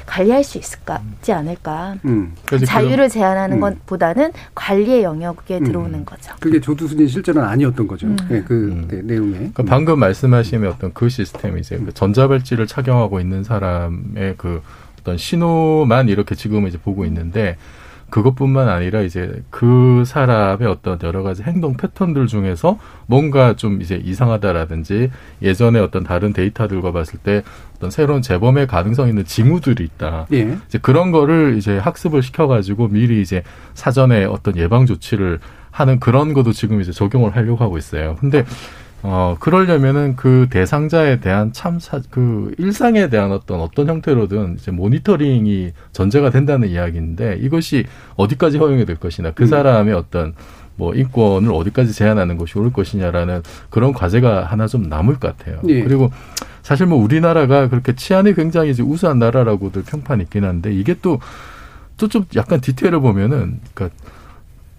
E: 관리할 수 있을까지 않을까.
A: 음.
E: 자유를 제한하는
A: 음.
E: 것보다는 관리의 영역에
A: 음.
E: 들어오는 거죠.
A: 그게 조두순이 실제로는 아니었던 거죠.
E: 음.
A: 네, 그 네, 내용에.
K: 그러니까 방금 말씀하신 어떤 그 시스템이 이제 그 전자발찌를 착용하고 있는 사람 의 그 어떤 신호만 이렇게 지금 이제 보고 있는데 그것뿐만 아니라 이제 그 사람의 어떤 여러 가지 행동 패턴들 중에서 뭔가 좀 이제 이상하다라든지 예전에 어떤 다른 데이터들과 봤을 때 어떤 새로운 재범의 가능성 있는 징후들이 있다.
A: 예.
K: 이제 그런 거를 이제 학습을 시켜가지고 미리 이제 사전에 어떤 예방 조치를 하는 그런 것도 지금 이제 적용을 하려고 하고 있어요. 근데 어 그러려면은 그 대상자에 대한 참사 그 일상에 대한 어떤 어떤 형태로든 이제 모니터링이 전제가 된다는 이야기인데 이것이 어디까지 허용이 될 것이나 그
A: 음.
K: 사람의 어떤 뭐 인권을 어디까지 제한하는 것이 옳을 것이냐라는 그런 과제가 하나 좀 남을 것 같아요.
A: 예.
K: 그리고 사실 뭐 우리나라가 그렇게 치안이 굉장히 이제 우수한 나라라고들 평판이 있긴 한데 이게 또 또 좀 약간 디테일을 보면은 그러니까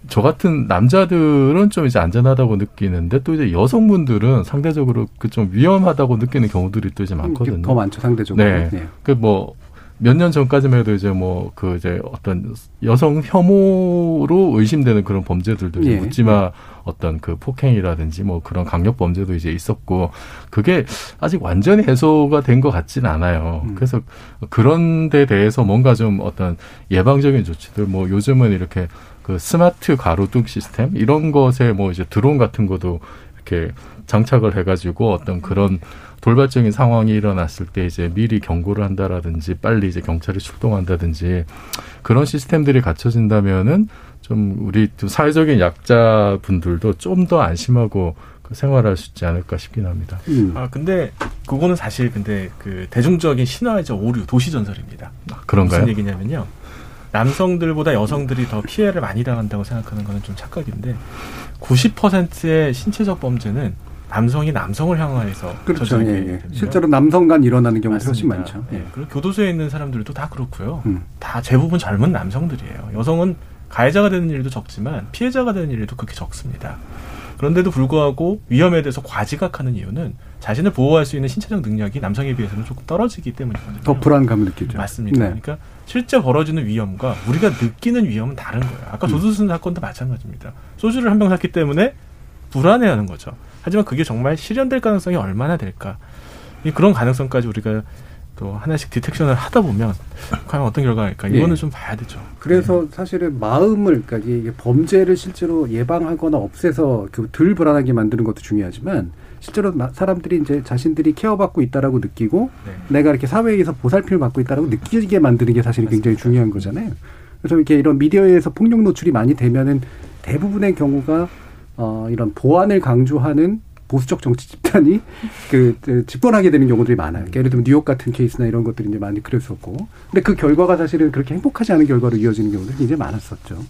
K: 저 같은 남자들은 좀 이제 안전하다고 느끼는데 또 이제 여성분들은 상대적으로 그 좀 위험하다고 느끼는 경우들이 또 이제 많거든요.
A: 더 많죠 상대적으로.
K: 네.
A: 예.
K: 그뭐 몇 년 전까지만 해도 이제 뭐 그 이제 어떤 여성 혐오로 의심되는 그런 범죄들도 이제
A: 예.
K: 묻지마 어떤 그 폭행이라든지 뭐 그런 강력 범죄도 이제 있었고 그게 아직 완전히 해소가 된 것 같지는 않아요.
A: 음.
K: 그래서 그런 데 대해서 뭔가 좀 어떤 예방적인 조치들 뭐 요즘은 이렇게 그 스마트 가로등 시스템 이런 것에 뭐 이제 드론 같은 것도 이렇게 장착을 해가지고 어떤 그런 돌발적인 상황이 일어났을 때 이제 미리 경고를 한다라든지 빨리 이제 경찰이 출동한다든지 그런 시스템들이 갖춰진다면은 좀 우리 좀 사회적인 약자분들도 좀 더 안심하고 그 생활할 수 있지 않을까 싶긴 합니다.
A: 음.
F: 아 근데 그거는 사실 근데 그 대중적인 신화적 오류 도시 전설입니다.
K: 그런가요?
F: 무슨 얘기냐면요. 남성들보다 여성들이 더 피해를 많이 당한다고 생각하는 거는 좀 착각인데 90%의 신체적 범죄는 남성이 남성을 향하여서
A: 그렇죠. 예, 예. 실제로 남성 간 일어나는 경우가 훨씬. 많죠.
F: 예.
A: 예.
F: 그리고 교도소에 있는 사람들도 다 그렇고요.
A: 음.
F: 다 대부분 젊은 남성들이에요. 여성은 가해자가 되는 일도 적지만 피해자가 되는 일도 그렇게 적습니다. 그런데도 불구하고 위험에 대해서 과지각하는 이유는 자신을 보호할 수 있는 신체적 능력이 남성에 비해서는 조금 떨어지기 때문이거든요.
A: 더 불안감을 느끼죠.
F: 맞습니다.
A: 네.
F: 그러니까 실제 벌어지는 위험과 우리가 느끼는 위험은 다른 거예요. 아까
A: 음.
F: 조두순 사건도 마찬가지입니다. 소주를 한 병 샀기 때문에 불안해하는 거죠. 하지만 그게 정말 실현될 가능성이 얼마나 될까? 이 그런 가능성까지 우리가 또 하나씩 디텍션을 하다 보면 과연 어떤 결과일까? 이거는
A: 예.
F: 좀 봐야 되죠.
A: 그래서 사실은 마음을 그러니까 이게 범죄를 실제로 예방하거나 없애서 그덜 불안하게 만드는 것도 중요하지만 실제로 나- 사람들이 이제 자신들이 케어받고 있다라고 느끼고
F: 네.
A: 내가 이렇게 사회에서 보살핌을 받고 있다라고 느끼게 만드는 게 사실 굉장히 중요한 거잖아요. 그래서 이렇게 이런 미디어에서 폭력 노출이 많이 되면은 대부분의 경우가 어 이런 보안을 강조하는 보수적 정치 집단이 그, 그 집권하게 되는 경우들이 많아요. 그러니까 예를 들면 뉴욕 같은 케이스나 이런 것들이 이제 많이 그랬었고, 근데 그 결과가 사실은 그렇게 행복하지 않은 결과로 이어지는 경우들이 굉장히 많았었죠.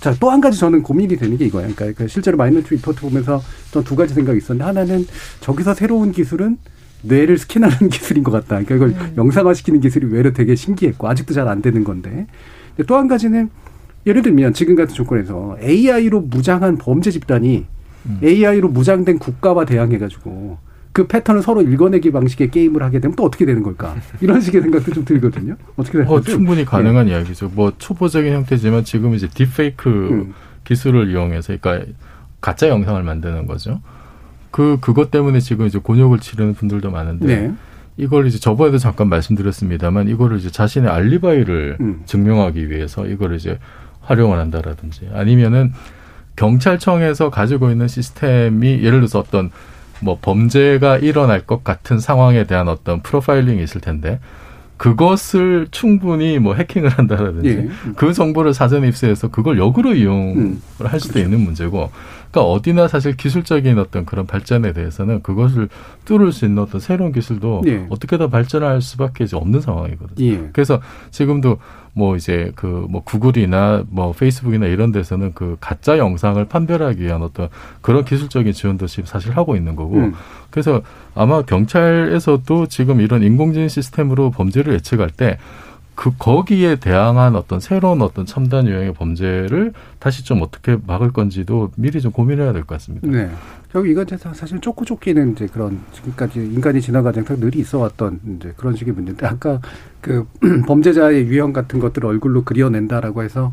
A: 자, 또 한 가지 저는 고민이 되는 게 이거예요. 그러니까 그 실제로 마이너리티 리포트 보면서 전 두 가지 생각이 있었는데 하나는 저기서 새로운 기술은 뇌를 스캔하는 기술인 것 같다. 그러니까 이걸 영상화시키는 기술이 의외로 되게 신기했고 아직도 잘 안 되는 건데. 또 한 가지는 예를 들면 지금 같은 조건에서 AI로 무장한 범죄 집단이 AI로 무장된 국가와 대항해가지고 그 패턴을 서로 읽어내기 방식의 게임을 하게 되면 또 어떻게 되는 걸까? 이런 식의 생각도 좀 들거든요. 어떻게 생각하세요?
K: 어, 충분히 가능한 이야기죠. 뭐 초보적인 형태지만 지금 이제 딥페이크
A: 음.
K: 기술을 이용해서 그러니까 가짜 영상을 만드는 거죠. 그 그것 때문에 지금 이제 곤욕을 치르는 분들도 많은데
A: 네.
K: 이걸 이제 저번에도 잠깐 말씀드렸습니다만 이거를 이제 자신의 알리바이를
A: 음.
K: 증명하기 위해서 이거를 이제 활용을 한다라든지 아니면은 경찰청에서 가지고 있는 시스템이 예를 들어서 어떤 뭐 범죄가 일어날 것 같은 상황에 대한 어떤 프로파일링이 있을 텐데 그것을 충분히 뭐 해킹을 한다라든지
A: 예.
K: 그 정보를 사전에 입수해서 그걸 역으로 이용을
A: 음.
K: 할 수도 있는 문제고 그러니까 어디나 사실 기술적인 어떤 그런 발전에 대해서는 그것을 뚫을 수 있는 어떤 새로운 기술도
A: 예.
K: 어떻게든 발전할 수밖에 없는 상황이거든요.
A: 예.
K: 그래서 지금도 뭐 이제 그 뭐 구글이나 뭐 페이스북이나 이런 데서는 그 가짜 영상을 판별하기 위한 어떤 그런 기술적인 지원도 지금 사실 하고 있는 거고
A: 음.
K: 그래서 아마 경찰에서도 지금 이런 인공지능 시스템으로 범죄를 예측할 때 그 거기에 대항한 어떤 새로운 어떤 첨단 유형의 범죄를 다시 좀 어떻게 막을 건지도 미리 좀 고민해야 될 것 같습니다.
A: 네. 결국 이건 사실 쫓고 쫓기는 이제 그런 지금까지 인간이 지나가는 상늘 있어왔던 이제 그런 식의 문제인데 아까 그 범죄자의 유형 같은 것들을 얼굴로 그려낸다라고 해서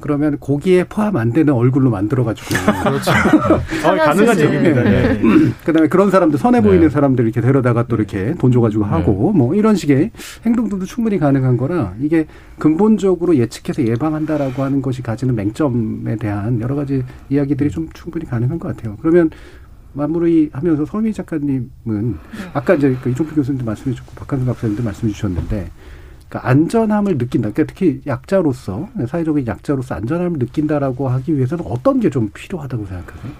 A: 그러면 거기에 포함 안 되는 얼굴로 만들어가지고
F: 그렇죠. 어, 가능한 얘기입니다. 예.
A: 그다음에 그런 사람들 선해 보이는
K: 네.
A: 사람들 이렇게 데려다가 또 이렇게 돈 줘가지고 하고 뭐 이런 식의 행동들도 충분히 가능한 거라 이게 근본적으로 예측해서 예방한다라고 하는 것이 가지는 맹점에 대한 여러 가지 이야기들이 좀 충분히 가능한 것 같아요. 그러면 마무리하면서 서미 작가님은 아까 이제 그 이종필 교수님도 말씀해 주셨고 박한선 박사님도 말씀해 주셨는데 그러니까 안전함을 느낀다. 그러니까 특히 약자로서 사회적인 약자로서 안전함을 느낀다라고 하기 위해서는 어떤 게 좀 필요하다고 생각하세요?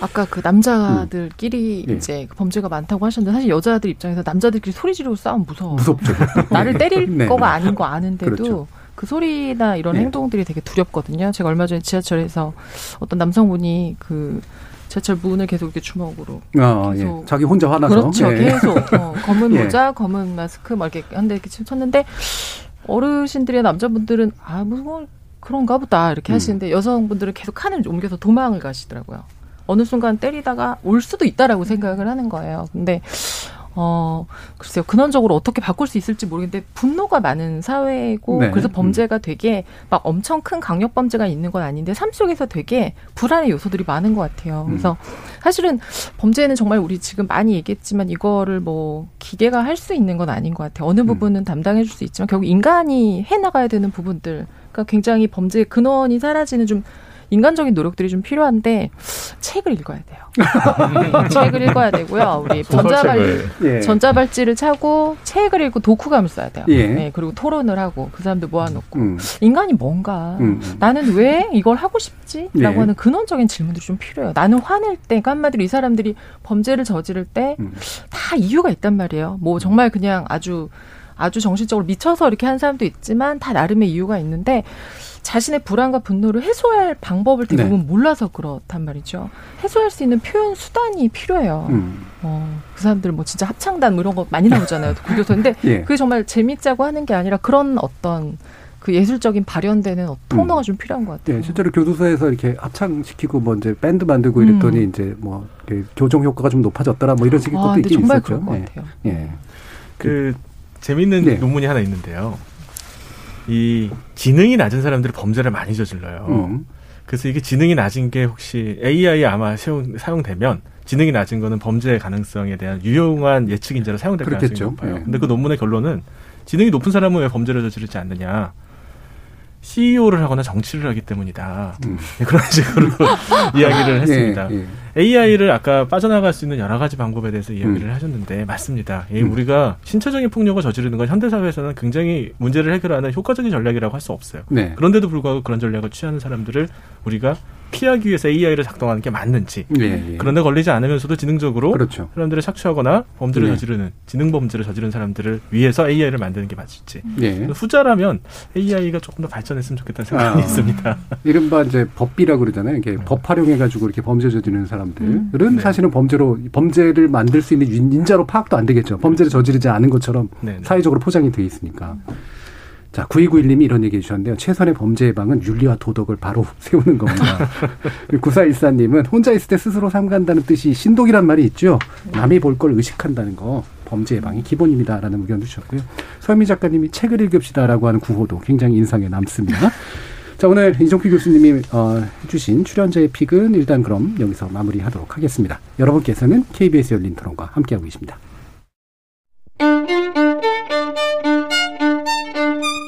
L: 아까 그 남자들끼리
A: 음.
L: 이제 그 범죄가 많다고 하셨는데 사실 여자들 입장에서 남자들끼리 소리 지르고 싸우면 무서워.
A: 무섭죠.
L: 나를 때릴
A: 네.
L: 거가 아닌 거 아는데도
A: 그렇죠.
L: 그 소리나 이런
A: 네.
L: 행동들이 되게 두렵거든요. 제가 얼마 전에 지하철에서 어떤 남성분이 그 지하철 문을 계속 이렇게 주먹으로
A: 아, 예.
L: 계속
A: 자기 혼자 화나서.
L: 그렇죠.
A: 예.
L: 계속 어, 검은
A: 예.
L: 모자, 검은 마스크 막 이렇게 한 대 이렇게 쳤는데 어르신들이나 남자분들은 아 무슨 뭐 그런가 보다 이렇게
A: 음.
L: 하시는데 여성분들은 계속 칸을 옮겨서 도망을 가시더라고요. 어느 순간 때리다가 올 수도 있다라고 생각을 하는 거예요. 근데 어 글쎄요 근원적으로 어떻게 바꿀 수 있을지 모르겠는데 분노가 많은 사회고
A: 네.
L: 그래서 범죄가 되게 막 엄청 큰 강력 범죄가 있는 건 아닌데 삶 속에서 되게 불안의 요소들이 많은 것 같아요. 그래서 사실은 범죄는 정말 우리 지금 많이 얘기했지만 이거를 뭐 기계가 할 수 있는 건 아닌 것 같아요. 어느 부분은 담당해 줄 수 있지만 결국 인간이 해 나가야 되는 부분들, 그러니까 굉장히 범죄의 근원이 사라지는 좀 인간적인 노력들이 좀 필요한데 책을 읽어야 돼요. 책을 읽어야 되고요. 우리 전자발
A: 예.
L: 전자발찌를 차고 책을 읽고 독후감을 써야 돼요.
A: 예.
L: 네, 그리고 토론을 하고 그 사람들 모아놓고
A: 음.
L: 인간이 뭔가
A: 음, 음.
L: 나는 왜 이걸 하고 싶지?라고
A: 예.
L: 하는 근원적인 질문들이 좀 필요해요. 나는 화낼 때, 그러니까 한마디로 이 사람들이 범죄를 저지를 때다
A: 음.
L: 이유가 있단 말이에요. 뭐 정말 그냥 아주 아주 정신적으로 미쳐서 이렇게 한 사람도 있지만 다 나름의 이유가 있는데 자신의 불안과 분노를 해소할 방법을 대부분
A: 네.
L: 몰라서 그렇단 말이죠. 해소할 수 있는 표현 수단이 필요해요.
A: 음.
L: 어, 그 사람들 뭐 진짜 합창단 뭐 이런 거 많이 나오잖아요. 교도소. 근데
A: 예.
L: 그게 정말 재밌자고 하는 게 아니라 그런 어떤 그 예술적인 발현되는 어- 통로가 좀 필요한 것 같아요.
A: 예, 실제로 교도소에서 이렇게 합창시키고 뭐 이제 밴드 만들고
L: 음.
A: 이랬더니 이제 뭐 교정 효과가 좀 높아졌더라 뭐 이런 식의
L: 아,
A: 것도 있긴
L: 정말
A: 있었죠.
L: 그런 것
A: 예.
L: 같아요.
A: 예.
F: 그 재밌는
A: 네.
F: 논문이 하나 있는데요. 이 지능이 낮은 사람들이 범죄를 많이 저질러요.
A: 음.
F: 그래서 이게 지능이 낮은 게 혹시 AI 아마 사용, 사용 되면 지능이 낮은 거는 범죄 가능성에 대한 유용한 예측 인자로 사용될
A: 그렇겠죠.
F: 가능성이 높아요.
A: 예.
F: 근데 그 논문의 결론은 지능이 높은 사람은 왜 범죄를 저지르지 않느냐? CEO를 하거나 정치를 하기 때문이다. 그런 식으로 이야기를 했습니다.
A: 음. 예, 예.
F: AI를 아까 빠져나갈 수 있는 여러 가지 방법에 대해서 이야기를 하셨는데 맞습니다. 예,
A: 음.
F: 우리가 신체적인 폭력을 저지르는 건 현대 사회에서는 굉장히 문제를 해결하는 효과적인 전략이라고 할 수 없어요.
A: 네.
F: 그런데도 불구하고 그런 전략을 취하는 사람들을 우리가 피하기 위해서 AI를 작동하는 게 맞는지.
A: 예, 예.
F: 그런데 걸리지 않으면서도 지능적으로
A: 그렇죠.
F: 사람들을 착취하거나 범죄를
A: 네.
F: 저지르는 지능 범죄를 저지르는 사람들을 위해서 AI를 만드는 게 맞을지.
A: 예.
F: 후자라면 AI가 조금 더 발전했으면 좋겠다는 생각이
A: 아.
F: 있습니다.
A: 이른바 이제 법비라고 그러잖아요. 이게 법 활용해가지고 이렇게 범죄 저지르는 사람 들은
F: 네.
A: 사실은 범죄로 범죄를 만들 수 있는 인- 인자로 파악도 안 되겠죠. 범죄를 저지르지 않은 것처럼
F: 네, 네.
A: 사회적으로 포장이 돼 있으니까. 자, 9291님이 이런 얘기 해주셨는데요. 최선의 범죄 예방은 윤리와 도덕을 바로 세우는 겁니다. 9414님은 혼자 있을 때 스스로 삼간다는 뜻이 신독이란 말이 있죠. 남이 볼 걸 의식한다는 거 범죄 예방이 기본입니다 라는 의견도 주셨고요. 서미 작가님이 책을 읽읍시다라고 하는 구호도 굉장히 인상에 남습니다. 자, 오늘 이종필 교수님이 어, 해주신 출연자의 픽은 일단 그럼 여기서 마무리하도록 하겠습니다. 여러분께서는 KBS 열린 토론과 함께하고 계십니다.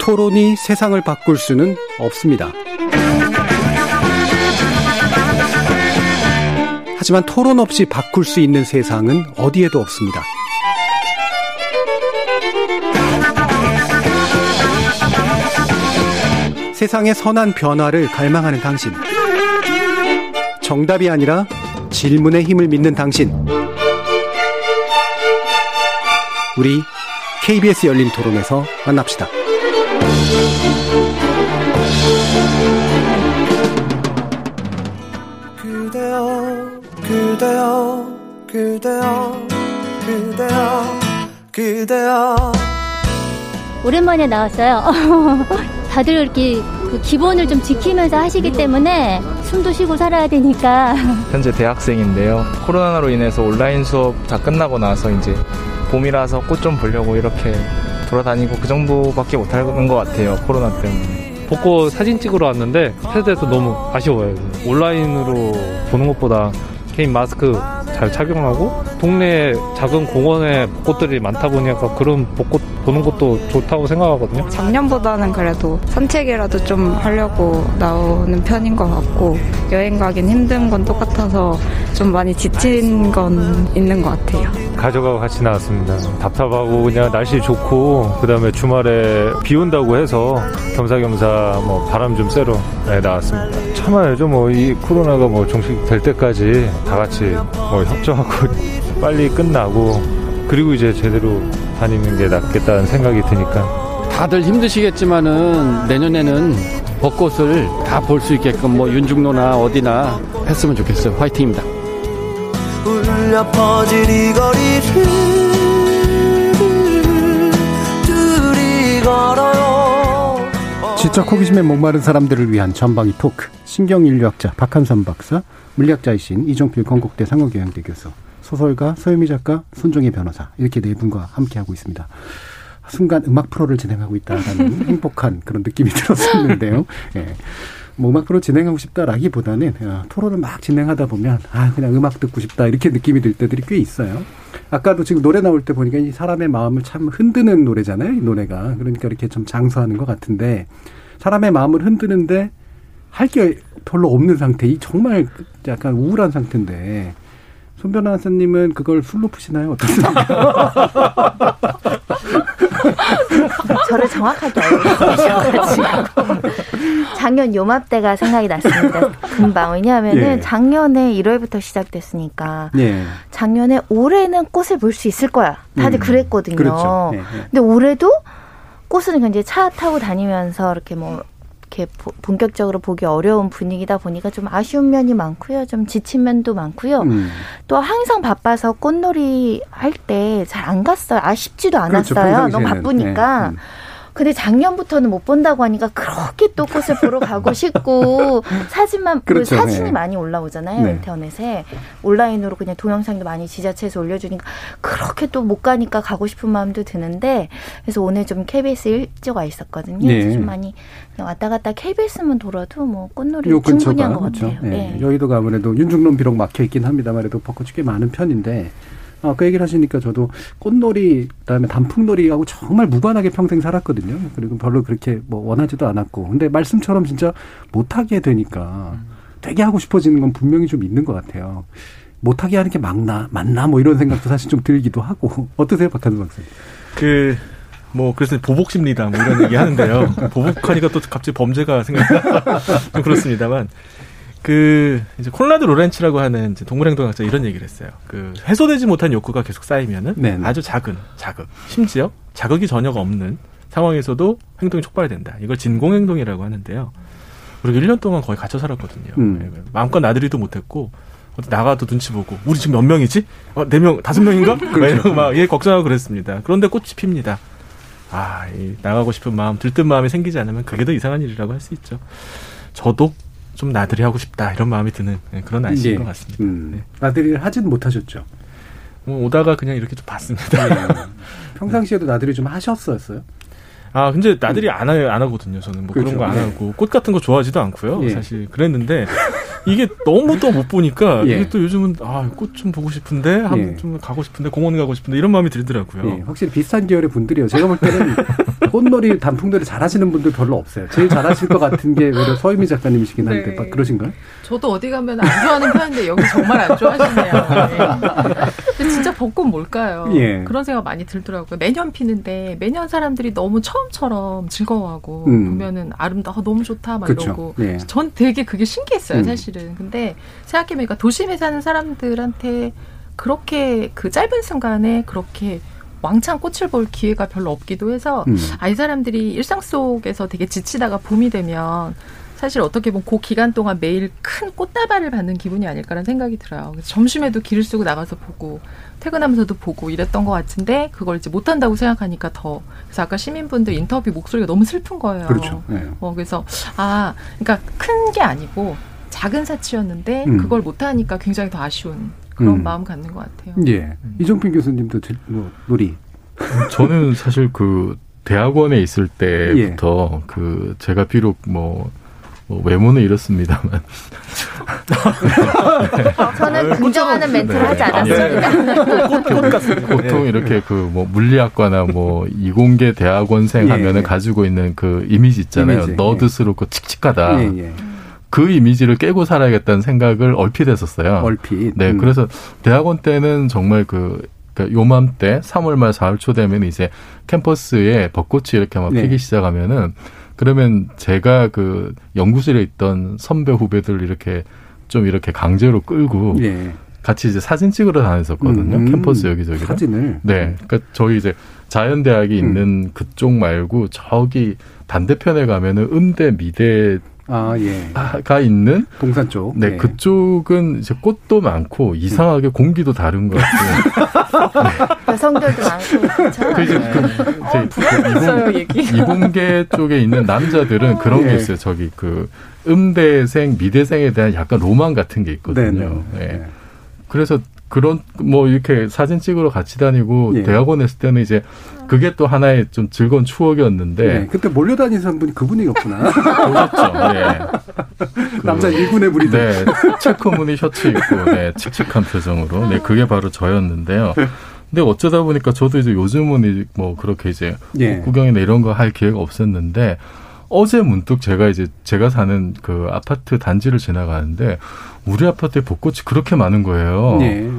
A: 토론이 세상을 바꿀 수는 없습니다. 하지만 토론 없이 바꿀 수 있는 세상은 어디에도 없습니다. 세상의 선한 변화를 갈망하는 당신. 정답이 아니라 질문의 힘을 믿는 당신. 우리 KBS 열린 토론에서 만납시다.
M: 그대여 그대여 그대여 그대여 그대여
N: 오랜만에 나왔어요. 다들 이렇게 그 기본을 좀 지키면서 하시기 때문에 숨도 쉬고 살아야 되니까.
O: 현재 대학생인데요. 코로나로 인해서 온라인 수업 다 끝나고 나서 이제 봄이라서 꽃 좀 보려고 이렇게 돌아다니고 그 정도밖에 못하는 것 같아요. 코로나 때문에.
P: 벚꽃 사진 찍으러 왔는데 폐쇄돼서 너무 아쉬워요. 온라인으로 보는 것보다 개인 마스크 잘 착용하고 동네에 작은 공원에 벚꽃들이 많다 보니까 그런 벚꽃 보는 것도 좋다고 생각하거든요.
Q: 작년보다는 그래도 산책이라도 좀 하려고 나오는 편인 것 같고 여행 가긴 힘든 건 똑같아서 좀 많이 지친 건 있는 것 같아요.
P: 가족하고 같이 나왔습니다. 답답하고 그냥 날씨 좋고 그다음에 주말에 비 온다고 해서 겸사겸사 뭐 바람 좀 쐬러 네, 나왔습니다. 참아야죠. 뭐 이 코로나가 뭐 종식될 때까지 다 같이 뭐 협조하고 빨리 끝나고 그리고 이제 제대로 다니는 게 낫겠다는 생각이 드니까
R: 다들 힘드시겠지만은 내년에는 벚꽃을 다 볼 수 있게끔 뭐 윤중로나 어디나 했으면 좋겠어요. 화이팅입니다.
M: 울려 퍼질 이 거리를 둘이 걸어요
A: 지적 호기심에 목마른 사람들을 위한 전방위 토크 신경인류학자 박한선 박사 물리학자이신 이종필 건국대 상호교양대 교수 소설가 서유미 작가 손종희 변호사 이렇게 네 분과 함께 하고 있습니다. 순간 음악 프로를 진행하고 있다라는 행복한 그런 느낌이 들었었는데요. 예. 뭐 음악 프로 진행하고 싶다라기보다는 어, 토론을 막 진행하다 보면 아 그냥 음악 듣고 싶다 이렇게 느낌이 들 때들이 꽤 있어요. 아까도 지금 노래 나올 때 보니까 이 사람의 마음을 참 흔드는 노래잖아요. 이 노래가 그러니까 이렇게 좀 장수하는 것 같은데 사람의 마음을 흔드는데 할 게 별로 없는 상태. 이 정말 약간 우울한 상태인데 손 변호사님은 그걸 술로 푸시나요? 어떻습니까?
E: 저를 정확하게 알고 계셔가지고 작년 요맘때가 생각이 났습니다. 금방 왜냐하면은
A: 예.
E: 작년에 1월부터 시작됐으니까
A: 예.
E: 작년에 올해는 꽃을 볼 수 있을 거야. 다들
A: 음,
E: 그랬거든요.
A: 그렇죠. 예, 예.
E: 근데 올해도 꽃은 이제 차 타고 다니면서 이렇게 뭐 이렇게 보- 본격적으로 보기 어려운 분위기다 보니까 좀 아쉬운 면이 많고요. 좀 지친 면도 많고요.
A: 음.
E: 또 항상 바빠서 꽃놀이 할 때 잘 안 갔어요. 아쉽지도
A: 그렇죠,
E: 않았어요. 너무
A: 평상시에는.
E: 바쁘니까.
A: 네, 음.
E: 근데 작년부터는 못 본다고 하니까 그렇게 또 꽃을 보러 가고 싶고 사진만 그
A: 그렇죠,
E: 사진이
A: 네.
E: 많이 올라오잖아요
A: 네.
E: 인터넷에 온라인으로 그냥 동영상도 많이 지자체에서 올려주니까 그렇게 또 못 가니까 가고 싶은 마음도 드는데 그래서 오늘 좀 KBS 일조가 있었거든요.
A: 네.
E: 좀 많이 왔다 갔다 KBS만 돌아도 뭐 꽃놀이
A: 요
E: 충분히
A: 근처가
E: 한것
A: 그렇죠.
E: 같아요.
A: 예.
E: 네.
A: 여의도가 아무래도 윤중로는 비록 막혀 있긴 합니다만 그래도 벚꽃이 꽤 많은 편인데 어, 그 얘기를 하시니까 저도 꽃놀이 그다음에 단풍놀이하고 정말 무관하게 평생 살았거든요. 그리고 별로 그렇게 뭐 원하지도 않았고 근데 말씀처럼 진짜 못하게 되니까 되게 하고 싶어지는 건 분명히 좀 있는 것 같아요. 못하게 하는 게 맞나 맞나 뭐 이런 생각도 사실 좀 들기도 하고 어떠세요 박한수 박사님?
F: 그, 뭐, 그래서 보복심리다, 뭐 이런 얘기 하는데요. 보복하니까 또 갑자기 범죄가 생각나. 좀 그렇습니다만. 그, 이제 콜라드 로렌츠라고 하는 이제 동물행동학자 이런 얘기를 했어요. 그, 해소되지 못한 욕구가 계속 쌓이면은
A: 네네.
F: 아주 작은 자극, 심지어 자극이 전혀가 없는 상황에서도 행동이 촉발된다. 이걸 진공행동이라고 하는데요. 그리고 1년 동안 거의 갇혀 살았거든요.
A: 음.
F: 네, 마음껏 나들이도 못했고, 나가도 눈치 보고, 우리 지금 몇 명이지? 어, 네 명, 다섯 명인가? 막 이러고 막, 예, 걱정하고 그랬습니다. 그런데 꽃이 핍니다. 아, 이 나가고 싶은 마음, 들뜬 마음이 생기지 않으면 그게 더 이상한 일이라고 할 수 있죠. 저도 좀 나들이 하고 싶다, 이런 마음이 드는 네, 그런 날씨인
A: 예.
F: 것 같습니다.
A: 음. 나들이를 하진 못하셨죠.
F: 뭐 오다가 그냥 이렇게 좀 봤습니다.
A: 네. 평상시에도 나들이 좀 하셨었어요?
F: 아, 근데 나들이 안, 하, 안 하거든요, 저는. 뭐 그런
A: 그렇죠.
F: 거안
A: 네.
F: 하고. 꽃 같은 거 좋아하지도 않고요.
A: 예.
F: 사실. 그랬는데, 이게 너무 또 못 보니까,
A: 예.
F: 이게 또 요즘은, 아, 꽃 좀 보고 싶은데, 한번
A: 예.
F: 좀 가고 싶은데, 공원 가고 싶은데, 이런 마음이 들더라고요.
A: 예, 확실히 비슷한 계열의 분들이요. 제가 볼 때는 꽃놀이, 단풍놀이 잘하시는 분들 별로 없어요. 제일 잘하실 것 같은 게 오히려 서유미 작가님이시긴 한데,
L: 네.
A: 막 그러신가요?
L: 저도 어디 가면 안 좋아하는 편인데 여기 정말 안 좋아하시네요. 네. 진짜 벚꽃 뭘까요?
A: 예.
L: 그런 생각 많이 들더라고요. 매년 피는데 매년 사람들이 너무 처음처럼 즐거워하고
A: 음.
L: 보면은 아름다 워 너무 좋다 막
A: 그쵸.
L: 이러고
A: 예.
L: 전 되게 그게 신기했어요
A: 음.
L: 사실 은. 근데 생각해보니까 도심에 사는 사람들한테 그렇게 그 짧은 순간에 그렇게 왕창 꽃을 볼 기회가 별로 없기도 해서
A: 음.
L: 아, 이 사람들이 일상 속에서 되게 지치다가 봄이 되면 사실 어떻게 보면 그 기간 동안 매일 큰 꽃다발을 받는 기분이 아닐까라는 생각이 들어요. 그래서 점심에도 길을 쓰고 나가서 보고 퇴근하면서도 보고 이랬던 것 같은데 그걸 이제 못한다고 생각하니까 더 그래서 아까 시민분들 인터뷰 목소리가 너무 슬픈 거예요.
A: 그렇죠. 예.
L: 어, 그래서 아 그러니까 큰 게 아니고 작은 사치였는데
A: 음.
L: 그걸 못하니까 굉장히 더 아쉬운 그런
A: 음.
L: 마음 갖는 것 같아요.
A: 예. 이종필 교수님도 들- 뭐, 놀이.
K: 저는 사실 그 대학원에 있을 때부터
A: 예.
K: 그 제가 비록 뭐, 뭐 외모는 이렇습니다만
E: 저는 긍정하는 멘트를
K: 네.
E: 하지
K: 아니요.
E: 않았습니다.
K: 보통 이렇게 그 뭐 물리학과나 뭐 이공계 대학원생
A: 예,
K: 하면은
A: 예.
K: 가지고 있는 그 이미지 있잖아요.
A: 이미지,
K: 너드스럽고 칙칙하다. 그 이미지를 깨고 살아야겠다는 생각을 얼핏 했었어요.
A: 얼핏.
K: 네,
A: 음.
K: 그래서 대학원 때는 정말 그 그러니까 요맘때 3월 말 4월 초 되면 이제 캠퍼스에 벚꽃이 이렇게 막
A: 네.
K: 피기 시작하면은 그러면 제가 그 연구실에 있던 선배 후배들 이렇게 좀 이렇게 강제로 끌고
A: 예.
K: 같이 이제 사진 찍으러 다녔었거든요.
A: 음,
K: 캠퍼스 여기저기.
A: 사진을?
K: 네. 그러니까 저희 이제 자연대학이
A: 음.
K: 있는 그쪽 말고 저기 반대편에 가면은 음대, 미대
A: 아, 예.
K: 가 있는
A: 동산 쪽.
K: 네,
A: 예.
K: 그쪽은 이제 꽃도 많고 이상하게 공기도 다른 것 같고
E: 여성들도 많고 그렇죠.
K: 그 이제 그 이제
L: 부러웠어요,
K: 이공. 이공 계 쪽에 있는 남자들은 그런 게
A: 예.
K: 있어요. 저기 그 음대생, 미대생에 대한 약간 로망 같은 게 있거든요.
A: 네네.
K: 예. 그래서 그런 뭐 이렇게 사진 찍으러 같이 다니고
A: 예.
K: 대학원 했을 때는 이제 그게 또 하나의 좀 즐거운 추억이었는데
A: 네, 그때 몰려다니는 분이 그분이었구나.
K: 보셨죠? 예. 그-
A: 남자 일군의 무리들.
K: 네, 체크 무늬 셔츠 입고, 네, 칙칙한 표정으로. 네, 그게 바로 저였는데요. 근데 어쩌다 보니까 저도 이제 요즘은 뭐 그렇게 이제
A: 예.
K: 구경이나 이런 거 할 기회가 없었는데 어제 문득 제가 이제 제가 사는 그 아파트 단지를 지나가는데 우리 아파트에 벚꽃이 그렇게 많은 거예요.
A: 예.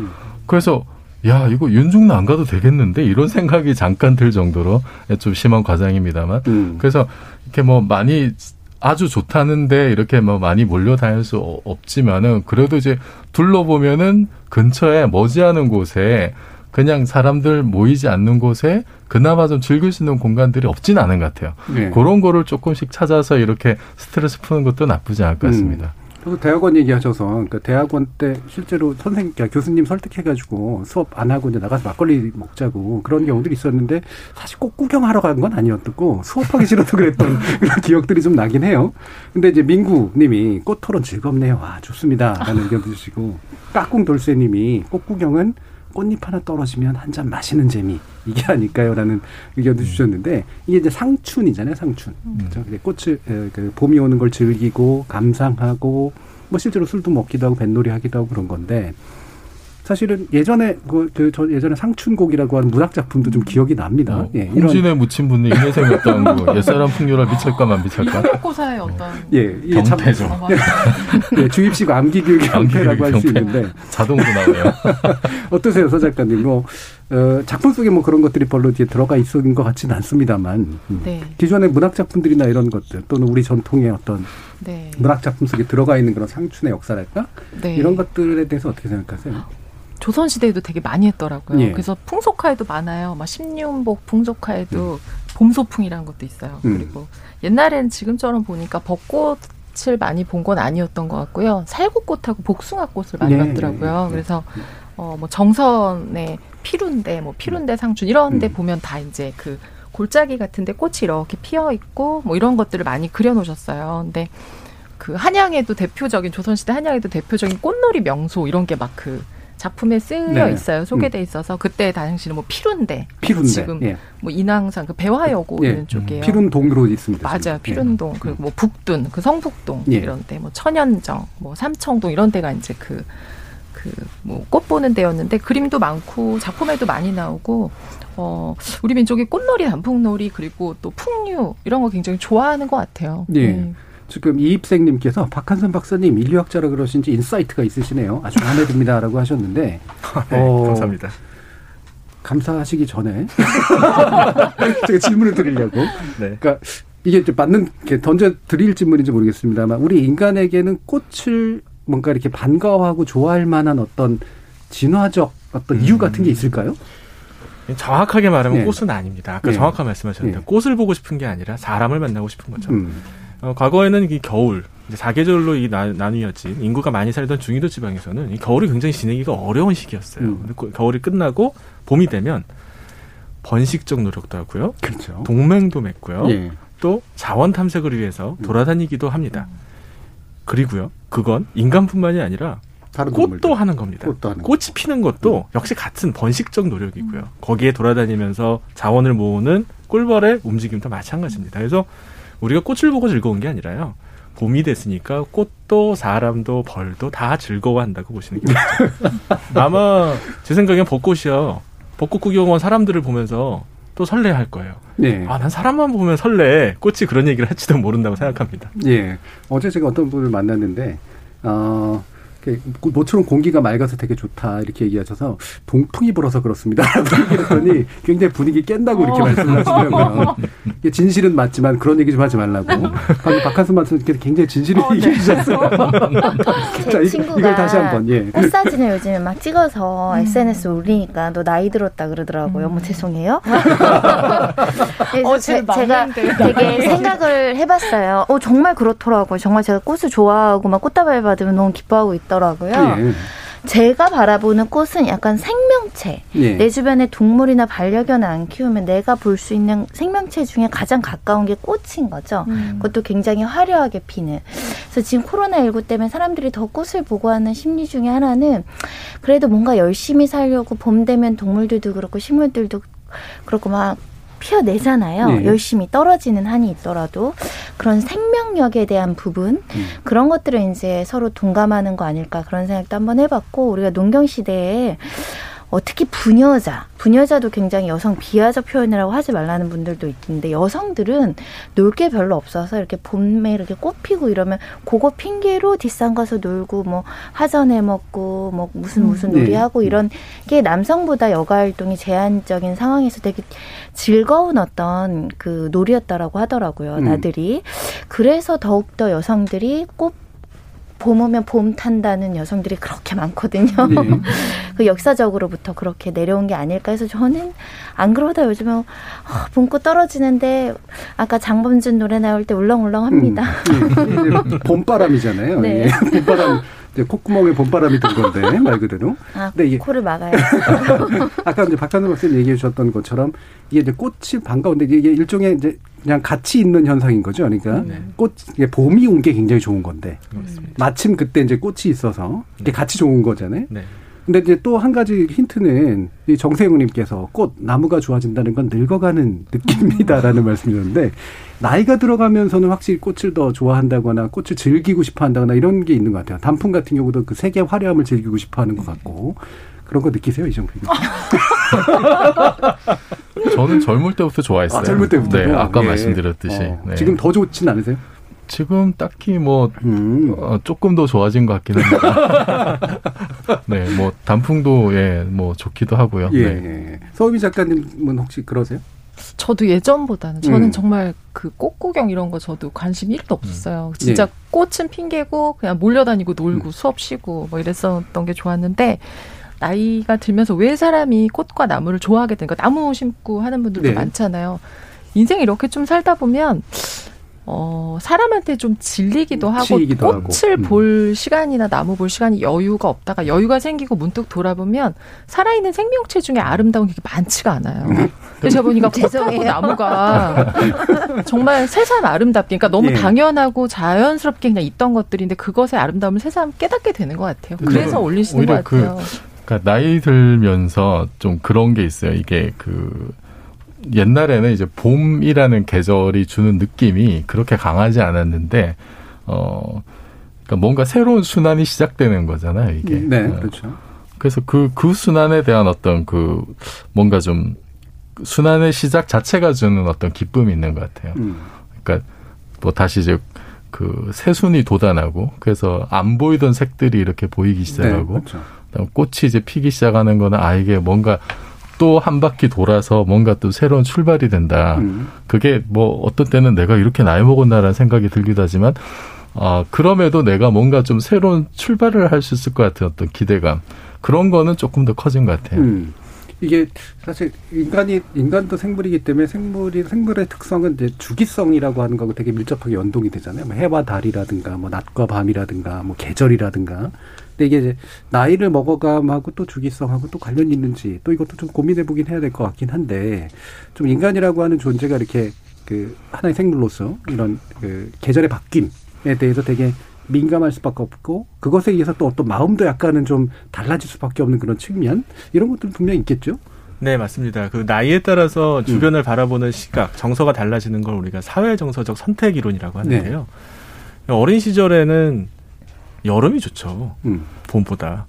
K: 그래서 야 이거 윤중로 안 가도 되겠는데 이런 생각이 잠깐 들 정도로 좀 심한 과장입니다만
A: 음.
K: 그래서 이렇게 뭐 많이 아주 좋다는데 이렇게 뭐 많이 몰려다닐 수 어- 없지만은 그래도 이제 둘러보면은 근처에 머지않은 곳에 그냥 사람들 모이지 않는 곳에 그나마 좀 즐길 수 있는 공간들이 없진 않은 것 같아요.
A: 네.
K: 그런 거를 조금씩 찾아서 이렇게 스트레스 푸는 것도 나쁘지 않을 것 같습니다.
A: 그래서 대학원 얘기하셔서 그러니까 대학원 때 실제로 선생 그러니까 교수님 설득해가지고 수업 안 하고 이제 나가서 막걸리 먹자고 그런 경우들이 있었는데 사실 꼭 구경하러 간 건 아니었고 수업하기 싫어서 그랬던 그런 기억들이 좀 나긴 해요. 근데 이제 민구님이 꽃 토론 즐겁네요. 와 좋습니다라는 의견 주시고 까꿍 돌쇠님이 꽃 구경은 꽃잎 하나 떨어지면 한 잔 마시는 재미. 이게 아닐까요라는 의견도 주셨는데 이게 이제 상춘이잖아요 상춘. 그렇죠? 근데 꽃을 에, 그 봄이 오는 걸 즐기고 감상하고 뭐 실제로 술도 먹기도 하고 뱃놀이 하기도 하고 그런 건데 사실은 예전에 그, 그, 저 예전에 상춘곡이라고 하는 문학 작품도 좀 기억이 납니다.
K: 어,
A: 예,
K: 홍진에 묻힌 분이 인내생겼다는 거 옛사람 풍요라 미칠까 만 미칠까
L: 꽃사의 어떤
A: 예.
L: 어, 맞아요.
A: 예, 주입식 암기 교육의 병폐라고 할 수. 있는데
K: 자동으로 나오네요.
A: 어떠세요, 서 작가님? 뭐 어, 작품 속에 뭐 그런 것들이 별로 뒤에 들어가 있었는 것 같지는 않습니다만 음.
L: 네.
A: 기존의 문학 작품들이나 이런 것들 또는 우리 전통의 어떤
L: 네.
A: 문학 작품 속에 들어가 있는 그런 상춘의 역사랄까
L: 네.
A: 이런 것들에 대해서 어떻게 생각하세요?
L: 조선 시대에도 되게 많이 했더라고요.
A: 예.
L: 그래서 풍속화에도 많아요. 막 십륜복 풍속화에도 봄소풍이라는 것도 있어요.
A: 음.
L: 그리고 옛날엔 지금처럼 보니까 벚꽃을 많이 본 건 아니었던 것 같고요. 살구꽃하고 복숭아꽃을 많이
A: 예,
L: 봤더라고요.
A: 예, 예.
L: 그래서 어, 뭐 정선의 피룬대, 뭐 피룬대 상춘 이런 데
A: 음.
L: 보면 다 이제 그 골짜기 같은데 꽃이 이렇게 피어 있고 뭐 이런 것들을 많이 그려놓으셨어요. 근데 그 한양에도 대표적인 조선시대 한양에도 대표적인 꽃놀이 명소 이런 게 막 그 작품에 쓰여
A: 네.
L: 있어요. 소개돼 있어서 그때 당시는 뭐 피룬대,
A: 피룬대,
L: 지금
A: 예.
L: 뭐 인왕산 그 배화여고
A: 예,
L: 이런 쪽이에요.
A: 피룬동으로 있습니다.
L: 맞아요.
A: 지금.
L: 피룬동 그리고 뭐 북둔 그 성북동
A: 예.
L: 이런 데 뭐 천연정 뭐 삼청동 이런 데가 이제 그 그 뭐 꽃 보는 데였는데 그림도 많고 작품에도 많이 나오고 어 우리 민족이 꽃놀이 단풍놀이 그리고 또 풍류 이런 거 굉장히 좋아하는 것 같아요.
A: 예.
L: 음.
A: 지금 이입생님께서 박한선 박사님 인류학자라 그러신지 insight가 있으시네요. 아주 마음에 듭니다라고 하셨는데
F: 네, 감사합니다.
A: 감사하시기 전에 제가 질문을 드리려고.
F: 네.
A: 그러니까 이게 이제 맞는 이렇게 던져 드릴 질문인지 모르겠습니다만 우리 인간에게는 꽃을 뭔가 이렇게 반가워하고 좋아할 만한 어떤 진화적 어떤 이유 같은 게 있을까요?
F: 정확하게 말하면
A: 네.
F: 꽃은 아닙니다. 아까
A: 네.
F: 정확한 말씀하셨는데
A: 네.
F: 꽃을 보고 싶은 게 아니라 사람을 만나고 싶은 거죠.
A: 음.
F: 어, 과거에는 이 겨울 이제 사계절로 이 나, 나뉘었지 인구가 많이 살던 중위도 지방에서는 이 겨울이 굉장히 지내기가 어려운 시기였어요.
A: 음.
F: 그 겨울이 끝나고 봄이 되면 번식적 노력도 하고요.
A: 그렇죠.
F: 동맹도 맺고요.
A: 예.
F: 또 자원 탐색을 위해서 돌아다니기도 합니다. 그리고요. 그건 인간뿐만이 아니라
A: 다른
F: 꽃도
A: 동물들.
F: 하는 겁니다.
A: 꽃도 하는
F: 꽃이 피는 것도 역시 같은 번식적 노력이고요. 거기에 돌아다니면서 자원을 모으는 꿀벌의 움직임도 마찬가지입니다. 그래서 우리가 꽃을 보고 즐거운 게 아니라요. 봄이 됐으니까 꽃도 사람도 벌도 다 즐거워한다고 보시는 게 맞죠. 아마 제 생각엔 벚꽃이요. 벚꽃 구경 온 사람들을 보면서 또 설레할 거예요.
A: 네.
F: 아, 난 사람만 보면 설레. 꽃이 그런 얘기를 할지도 모른다고 생각합니다.
A: 예. 어제 제가 어떤 분을 만났는데, 어, 그 모처럼 공기가 맑아서 되게 좋다 이렇게 얘기하셔서 동풍이 불어서 그렇습니다. 라고 얘기했더니 굉장히 분위기 깬다고 이렇게
L: 어.
A: 말씀하시더라고요. 이게 진실은 맞지만 그런 얘기 좀 하지 말라고. 방금 박한수 말씀께서 굉장히 진실을
L: 어, 네.
A: 얘기해 주셨어요. 자, 이,
E: 친구가
A: 이걸 다시 한번 예.
E: 꽃 사진을 요즘에 막 찍어서 SNS 에 올리니까 너 나이 들었다 그러더라고요. 뭐 죄송해요. 그래서
L: 어,
E: 제,
L: 맞는데.
E: 되게 생각을 해봤어요. 어 정말 그렇더라고요. 정말 제가 꽃을 좋아하고 막 꽃다발 받으면 너무 기뻐하고 있 더라고요.
A: 예.
E: 제가 바라보는 꽃은 약간 생명체.
A: 예.
E: 내 주변에 동물이나 반려견을 안 키우면 내가 볼 수 있는 생명체 중에 가장 가까운 게 꽃인 거죠.
L: 음.
E: 그것도 굉장히 화려하게 피는. 그래서 지금 코로나19 때문에 사람들이 더 꽃을 보고 하는 심리 중에 하나는 그래도 뭔가 열심히 살려고 봄 되면 동물들도 그렇고 식물들도 그렇고 막 피어내잖아요.
A: 네.
E: 열심히 떨어지는 한이 있더라도 그런 생명력에 대한 부분 그런 것들을 이제 서로 동감하는 거 아닐까 그런 생각도 한번 해봤고 우리가 농경 시대에 어, 특히 부녀자, 부녀자도 굉장히 여성 비하적 표현이라고 하지 말라는 분들도 있는데 여성들은 놀 게 별로 없어서 이렇게 봄에 이렇게 꽃 피고 이러면 그거 핑계로 뒷산 가서 놀고 뭐 화전해 먹고 뭐 무슨 무슨
A: 네.
E: 놀이하고 이런 게 남성보다 여가 활동이 제한적인 상황에서 되게 즐거운 어떤 그 놀이였다라고 하더라고요.
A: 음.
E: 나들이. 그래서 더욱더 여성들이 꽃 봄 오면 봄 탄다는 여성들이 그렇게 많거든요.
A: 네.
E: 그 역사적으로부터 그렇게 내려온 게 아닐까 해서 저는 안 그러다 요즘에 어, 봄꽃 떨어지는데 아까 장범준 노래 나올 때 울렁울렁합니다.
A: 음, 이제 봄바람이잖아요.
E: 네.
A: 예. 봄바람 이제 콧구멍에 봄바람이 든 건데 말 그대로.
E: 아,
A: 근데 이게
E: 코를 막아야
A: 아까 이제 박찬호 박사님 얘기해 주셨던 것처럼 이게 이제 꽃이 반가운데 이게 일종의 이제 그냥 같이 있는 현상인 거죠. 그러니까 꽃 이게 봄이 온 게 굉장히 좋은 건데 마침 그때 이제 꽃이 있어서 이게 같이 좋은 거잖아요.
F: 네.
A: 근데 이제 또 한 가지 힌트는 이 정세영님께서 꽃 나무가 좋아진다는 건 늙어가는 느낌이다라는 말씀이셨는데 나이가 들어가면서는 확실히 꽃을 더 좋아한다거나 꽃을 즐기고 싶어한다거나 이런 게 있는 것 같아요. 단풍 같은 경우도 그 색의 화려함을 즐기고 싶어하는 것 같고 그런 거 느끼세요 이정표
K: 저는 젊을 때부터 좋아했어요.
A: 아, 젊을 때부터.
K: 네, 아까
A: 예.
K: 말씀드렸듯이.
A: 어,
K: 네.
A: 지금 더 좋진 않으세요?
K: 지금 딱히 뭐
A: 음.
K: 어, 조금 더 좋아진 것 같긴 합니다. 네, 뭐 단풍도 예, 뭐 좋기도 하고요.
A: 예.
K: 네.
A: 서유미 작가님은 혹시 그러세요?
L: 저도 예전보다는 저는
A: 음.
L: 정말 그 꽃 구경 이런 거 저도 관심 1도 없었어요. 진짜
A: 예.
L: 꽃은 핑계고 그냥 몰려다니고 놀고 수업 쉬고 뭐 이랬었던 게 좋았는데 나이가 들면서 왜 사람이 꽃과 나무를 좋아하게 된가? 나무 심고 하는 분들도
A: 네.
L: 많잖아요. 인생 이렇게 좀 살다 보면 어, 사람한테 좀 질리기도 하고
A: 치이기도 하고.
L: 꽃을
A: 음.
L: 볼 시간이나 나무 볼 시간이 여유가 없다가 여유가 생기고 문득 돌아보면 살아있는 생명체 중에 아름다운 게 많지가 않아요. 그래서 제가 보니까 꽃하고. 나무가 정말 새삼 아름답게, 그러니까 너무
A: 예.
L: 당연하고 자연스럽게 그냥 있던 것들인데 그것의 아름다움을 새삼 깨닫게 되는 것 같아요. 그래서
K: 네.
L: 올리시는 것 같아요.
K: 그 러니까 나이 들면서 좀 그런 게 있어요. 이게 그 옛날에는 이제 봄이라는 계절이 주는 느낌이 그렇게 강하지 않았는데 어 그러니까 뭔가 새로운 순환이 시작되는 거잖아요, 이게.
A: 네,
K: 어,
A: 그렇죠.
K: 그래서 그, 그 순환에 대한 어떤 그, 뭔가 좀, 순환의 시작 자체가 주는 어떤 기쁨이 있는 것 같아요.
A: 음.
K: 그러니까, 뭐 다시 이제 그 새순이 돋아나고, 그래서 안 보이던 색들이 이렇게 보이기 시작하고,
A: 네, 그렇죠.
K: 꽃이 이제 피기 시작하는 거는 아, 이게 뭔가 또 한 바퀴 돌아서 뭔가 또 새로운 출발이 된다.
A: 음.
K: 그게 뭐 어떤 때는 내가 이렇게 나이 먹었나라는 생각이 들기도 하지만 아, 그럼에도 내가 뭔가 좀 새로운 출발을 할 수 있을 것 같은 어떤 기대감. 그런 거는 조금 더 커진 것 같아요.
A: 음. 이게 사실 인간이 인간도 생물이기 때문에 생물이 생물의 특성은 이제 주기성이라고 하는 거하고 되게 밀접하게 연동이 되잖아요. 뭐 해와 달이라든가 뭐 낮과 밤이라든가 뭐 계절이라든가. 근데 이게 이제 나이를 먹어감하고 또 주기성하고 또 관련이 있는지 또 이것도 좀 고민해 보긴 해야 될 것 같긴 한데 좀 인간이라고 하는 존재가 이렇게 그 하나의 생물로서 이런 그 계절의 바뀜에 대해서 되게 민감할 수밖에 없고 그것에 의해서 또 어떤 마음도 약간은 좀 달라질 수밖에 없는 그런 측면 이런 것들은 분명히 있겠죠.
F: 네, 맞습니다. 그 나이에 따라서 주변을 바라보는 시각, 정서가 달라지는 걸 우리가 사회 정서적 선택 이론이라고 하는데요. 어린 시절에는 여름이 좋죠.
A: 음.
F: 봄보다.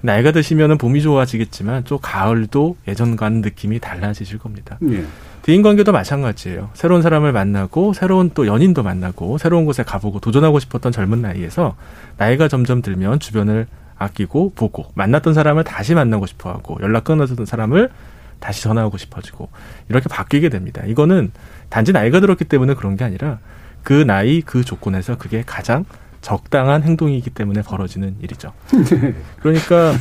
F: 나이가 드시면은 봄이 좋아지겠지만 또 가을도 예전과는 느낌이 달라지실 겁니다.
A: 예.
F: 대인 관계도 마찬가지예요. 새로운 사람을 만나고 새로운 또 연인도 만나고 새로운 곳에 가보고 도전하고 싶었던 젊은 나이에서 나이가 점점 들면 주변을 아끼고 보고 만났던 사람을 다시 만나고 싶어하고 연락 끊어졌던 사람을 다시 전화하고 싶어지고 이렇게 바뀌게 됩니다. 이거는 단지 나이가 들었기 때문에 그런 게 아니라 그 나이 그 조건에서 그게 가장 적당한 행동이기 때문에 벌어지는 일이죠. 그러니까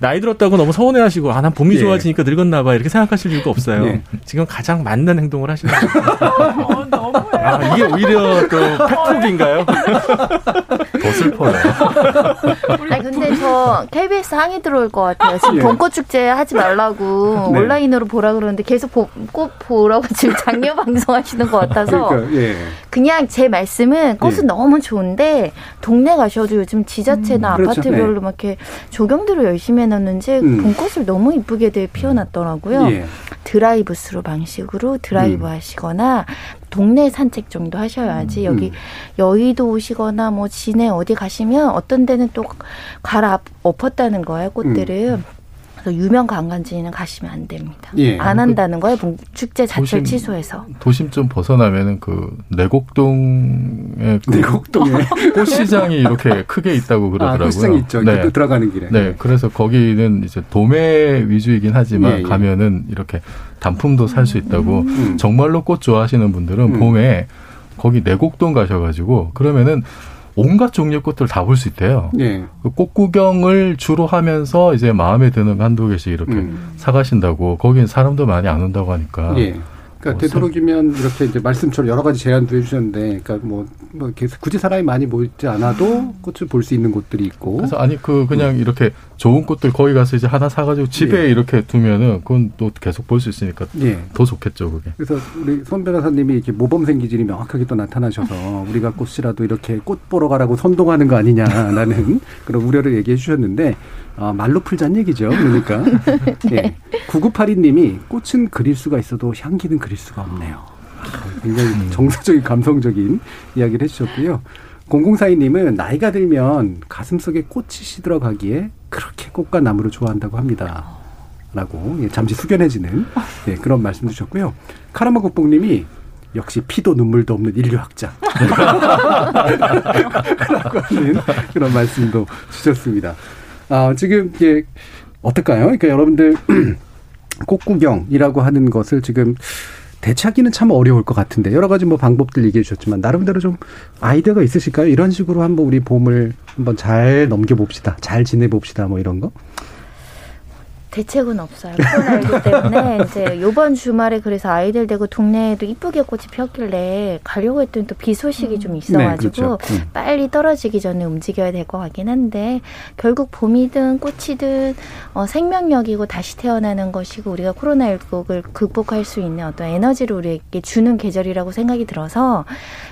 F: 나이 들었다고 너무 서운해하시고 아난 봄이
A: 예.
F: 좋아지니까 늙었나 봐 이렇게 생각하실 이유가 없어요.
A: 예.
F: 지금 가장 맞는 행동을 하시는 거예요. 아, 이게 오히려 또 팩폭인가요? 더 슬퍼요.
E: 아니 근데 저 KBS 항의 들어올 것 같아요. 지금
F: 예.
E: 봄꽃 축제 하지 말라고
A: 네.
E: 온라인으로 보라 그러는데 계속 봄, 꽃 보라고 지금 장려 방송하시는 것 같아서
A: 그러니까 예.
E: 그냥 제 말씀은 꽃은
A: 예.
E: 너무 좋은데 동네 가셔도 요즘 지자체나
A: 음, 그렇죠.
E: 아파트별로
A: 네.
E: 막 이렇게 조경들을 열심히 해놨는지
A: 음.
E: 봄꽃을 너무 이쁘게들 피워놨더라고요.
A: 예.
E: 드라이브 스루 방식으로 드라이브
A: 음.
E: 하시거나 동네 산책 정도 하셔야지 여기
A: 음.
E: 여의도 오시거나 뭐 진해 어디 가시면 어떤 데는 또 갈아 엎었다는 거예요 꽃들을. 그래서 유명 관광지는 가시면 안 됩니다.
K: 예.
E: 안 한다는 거예요. 봄 축제 자체를
K: 도심-
E: 취소해서.
K: 도심 좀 벗어나면은 그 내곡동에 그
A: 내곡동에
K: 꽃시장이 이렇게 크게 있다고 그러더라고요.
A: 아, 꽃시장이 있죠. 이렇게 들어가는 길에.
K: 네, 그래서 거기는 이제 도매 위주이긴 하지만
A: 예, 예.
K: 가면은 이렇게 단품도 살 수 있다고
A: 음.
K: 정말로 꽃 좋아하시는 분들은
A: 음.
K: 봄에 거기 내곡동 가셔가지고 그러면은 온갖 종류의 꽃들 다볼 수 있대요.
A: 예.
K: 그꽃 구경을 주로 하면서 이제 마음에 드는 거 한두 개씩 이렇게
A: 음.
K: 사가신다고 거긴 사람도 많이 안 온다고 하니까
A: 예. 그러니까
K: 뭐
A: 되도록이면 이렇게 이제 말씀처럼 여러 가지 제안도 해주셨는데, 그러니까 뭐, 뭐 이렇게 굳이 사람이 많이 모이지 않아도 꽃을 볼 수 있는 곳들이 있고.
K: 그래서 아니 그 그냥 이렇게 좋은 꽃들 거기 가서 이제 하나 사가지고 집에
A: 예.
K: 이렇게 두면은 그건 또 계속 볼 수 있으니까
A: 예.
K: 더 좋겠죠 그게.
A: 그래서 우리 손 변호사님이 이렇게 모범생 기질이 명확하게 또 나타나셔서 우리가 꽃이라도 이렇게 꽃 보러 가라고 선동하는 거 아니냐라는 그런 우려를 얘기해 주셨는데 아, 말로 풀자는 얘기죠. 그러니까 예. 9982님이 꽃은 그릴 수가 있어도 향기는 그릴 수가 없네요. 아, 굉장히 정서적인 감성적인 이야기를 해주셨고요. 0042님은 나이가 들면 가슴 속에 꽃이 시들어가기에 그렇게 꽃과 나무를 좋아한다고 합니다. 라고 예, 잠시 숙연해지는 예, 그런 말씀 주셨고요. 카라마 국뽕님이 역시 피도 눈물도 없는 인류학자. 라고 하는 그런 말씀도 주셨습니다. 아, 지금 이게 어떨까요? 그러니까 여러분들 꽃구경이라고 하는 것을 지금 대체하기는 참 어려울 것 같은데 여러 가지 뭐 방법들 얘기해 주셨지만 나름대로 좀 아이디어가 있으실까요? 이런 식으로 한번 우리 봄을 한번 잘 넘겨봅시다. 잘 지내봅시다. 뭐 이런 거.
E: 대책은 없어요. 코로나19 때문에 이제 요번 주말에 그래서 아이들 되고 동네에도 이쁘게 꽃이 피었길래 가려고 했더니 또 비 소식이 좀 있어가지고
A: 네, 그렇죠. 음.
E: 빨리 떨어지기 전에 움직여야 될 것 같긴 한데 결국 봄이든 꽃이든 어, 생명력이고 다시 태어나는 것이고 우리가 코로나19를 극복할 수 있는 어떤 에너지를 우리에게 주는 계절이라고 생각이 들어서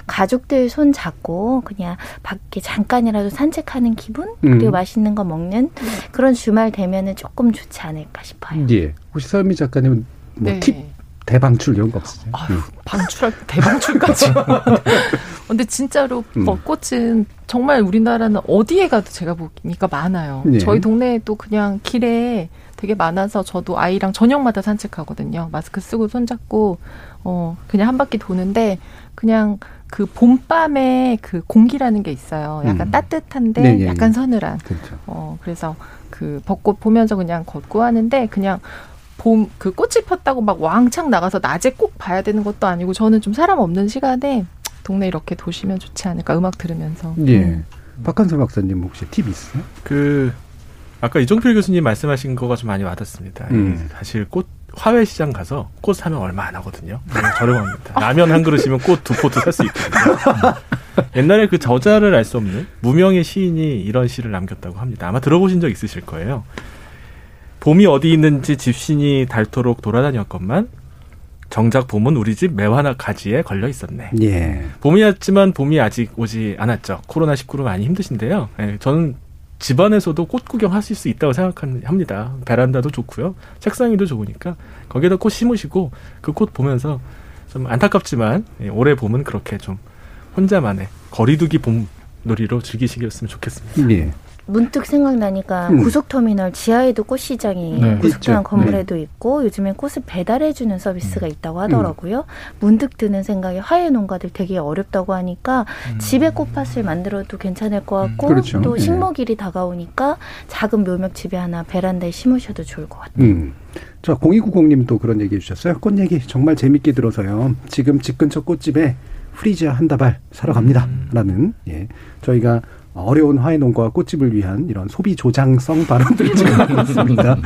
E: 가족들 손 잡고 그냥 밖에 잠깐이라도 산책하는 기분 그리고
A: 음.
E: 맛있는 거 먹는 그런 주말 되면은 조금 좋지 않 을까 싶어요.
A: 예. 혹시 서미 작가님은 뭐
L: 네.
A: 팁 대방출 이런 거 없으세요? 음.
L: 방출할 때 대방출까지. 근데 진짜로
A: 음.
L: 벚꽃은 정말 우리나라는 어디에 가도 제가 보니까 많아요.
A: 네.
L: 저희 동네에도 그냥 길에 되게 많아서 저도 아이랑 저녁마다 산책하거든요. 마스크 쓰고 손잡고 어 그냥 한 바퀴 도는데 그냥 그 봄밤에 그 공기라는 게 있어요. 약간
A: 음.
L: 따뜻한데
A: 네, 예,
L: 약간
A: 예.
L: 서늘한.
A: 그렇죠.
L: 어 그래서 그 벚꽃 보면서 그냥 걷고 하는데 그냥 봄 그 꽃이 폈다고 막 왕창 나가서 낮에 꼭 봐야 되는 것도 아니고 저는 좀 사람 없는 시간에 동네 이렇게 도시면 좋지 않을까 음악 들으면서
A: 예.
L: 음.
A: 박한솔 박사님 혹시 팁 있으세요?
F: 그 아까 이종필 교수님 말씀하신 거가 좀 많이 와닿습니다.
A: 음.
F: 이 사실 꽃 화훼 시장 가서 꽃 사면 얼마 안 하거든요. 저렴합니다. 라면 한 그릇이면 꽃 두 포트 살 수 있거든요. 옛날에 그 저자를 알 수 없는 무명의 시인이 이런 시를 남겼다고 합니다. 아마 들어보신 적 있으실 거예요. 봄이 어디 있는지 집신이 닳도록 돌아다녔건만 정작 봄은 우리 집 매화나 가지에 걸려 있었네.
A: 예.
F: 봄이었지만 봄이 아직 오지 않았죠. 코로나 19로 많이 힘드신데요. 예, 저는 집안에서도 꽃 구경하실 수 있다고 생각합니다. 베란다도 좋고요. 책상 위도 좋으니까 거기에다 꽃 심으시고 그 꽃 보면서 좀 안타깝지만 예, 올해 봄은 그렇게 좀 혼자만의 거리두기 봄 놀이로 즐기시겠으면 좋겠습니다.
A: 예.
E: 문득 생각나니까
A: 음.
E: 고속터미널 지하에도 꽃시장이
F: 네.
E: 고속터미널
A: 있죠.
E: 건물에도 있고 요즘엔 꽃을 배달해주는 서비스가 있다고 하더라고요. 문득 드는 생각에 화훼 농가들 되게 어렵다고 하니까 집에 꽃밭을 만들어도 괜찮을 것 같고
A: 그렇죠.
E: 또
A: 네.
E: 식목일이 다가오니까 작은 묘목 집에 하나 베란다에 심으셔도 좋을 것 같아요.
A: 음. 자, 0290님도 그런 얘기 해주셨어요. 꽃 얘기 정말 재밌게 들어서요. 지금 집 근처 꽃집에 프리지아 한 다발 사러 갑니다. 라는, 예. 저희가 어려운 화훼 농가와 꽃집을 위한 이런 소비 조장성 발언들을 지금 하고 있습니다.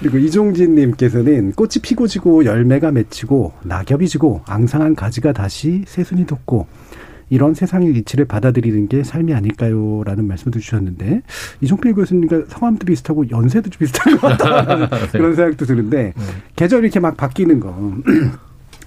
A: 그리고 이종진님께서는 꽃이 피고 지고 열매가 맺히고 낙엽이 지고 앙상한 가지가 다시 새순이 돋고 이런 세상의 이치를 받아들이는 게 삶이 아닐까요? 라는 말씀도 주셨는데, 이종필 교수님과 성함도 비슷하고 연세도 좀 비슷한 것 같다는 그런 생각도 드는데, 계절 이렇게 막 바뀌는 거,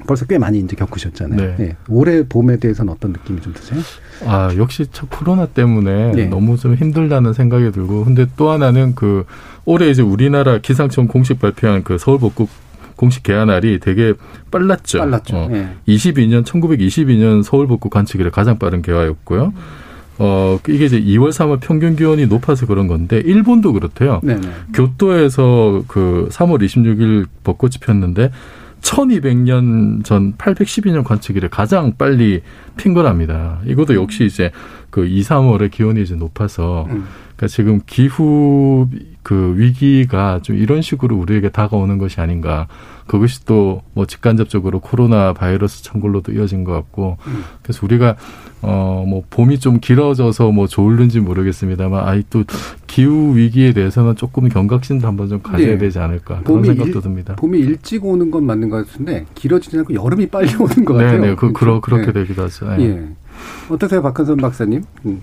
A: 벌써 꽤 많이 이제 겪으셨잖아요.
K: 네.
A: 예. 올해 봄에 대해서는 어떤 느낌이 좀 드세요?
K: 아, 역시 참 코로나 때문에
A: 네.
K: 너무 좀 힘들다는 생각이 들고, 근데 또 하나는 그 올해 이제 우리나라 기상청 공식 발표한 그 서울 벚꽃 공식 개화날이 되게 빨랐죠.
A: 빨랐죠.
K: 어,
A: 예.
K: 22년 1922년 서울 벚꽃 관측 이래 가장 빠른 개화였고요. 어, 이게 이제 2월 3월 평균 기온이 높아서 그런 건데 일본도 그렇대요.
A: 네네.
K: 교토에서 그 3월 26일 벚꽃이 폈는데 1200년 전 812년 관측일에 가장 빨리 핀 거랍니다. 이것도 역시 이제 그 2, 3월에 기온이 이제 높아서 그러니까 지금 기후 그 위기가 좀 이런 식으로 우리에게 다가오는 것이 아닌가. 그것이 또 뭐 직간접적으로 코로나 바이러스 창궐로도 이어진 것 같고 그래서 우리가 어 뭐 봄이 좀 길어져서 뭐 좋을는지 모르겠습니다만 아이 또 기후 위기에 대해서는 조금 경각심도 한번 좀 가져야
A: 네.
K: 되지 않을까 그런 생각도
A: 일-
K: 듭니다.
A: 봄이 일찍 오는 건 맞는 것 같은데, 길어지지 않고 여름이 빨리 오는 것 같아요.
K: 네네 그 그러 그렇게
A: 네.
K: 되기도 하죠. 네.
A: 예. 어떠세요, 박한선 박사님? 음.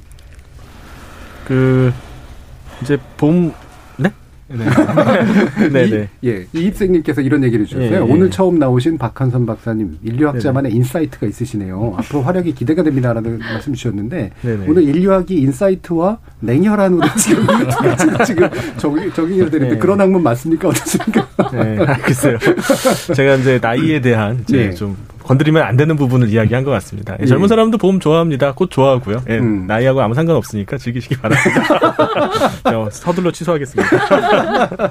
F: 그 이제 봄 네? 네.
A: 이, 예, 이입생님께서 이런 얘기를 주셨어요.
F: 예, 예.
A: 오늘 처음 나오신 박한선 박사님, 인류학자만의 insight가 있으시네요. 앞으로 활약이 기대가 됩니다라는 말씀 주셨는데,
F: 네네.
A: 오늘 인류학이 insight와 냉혈한으로 지금 지금 적용, 적용이 되는데,
F: 네.
A: 그런 학문 맞습니까? 어떻습니까?
F: 네, 글쎄요. 제가 이제 나이에 대한 이제
A: 네.
F: 좀 건드리면 안 되는 부분을 이야기한 것 같습니다. 예,
A: 예.
F: 젊은 사람도 봄 좋아합니다. 꽃 좋아하고요. 예,
A: 음.
F: 나이하고 아무 상관 없으니까 즐기시기 바랍니다. 저 서둘러 취소하겠습니다.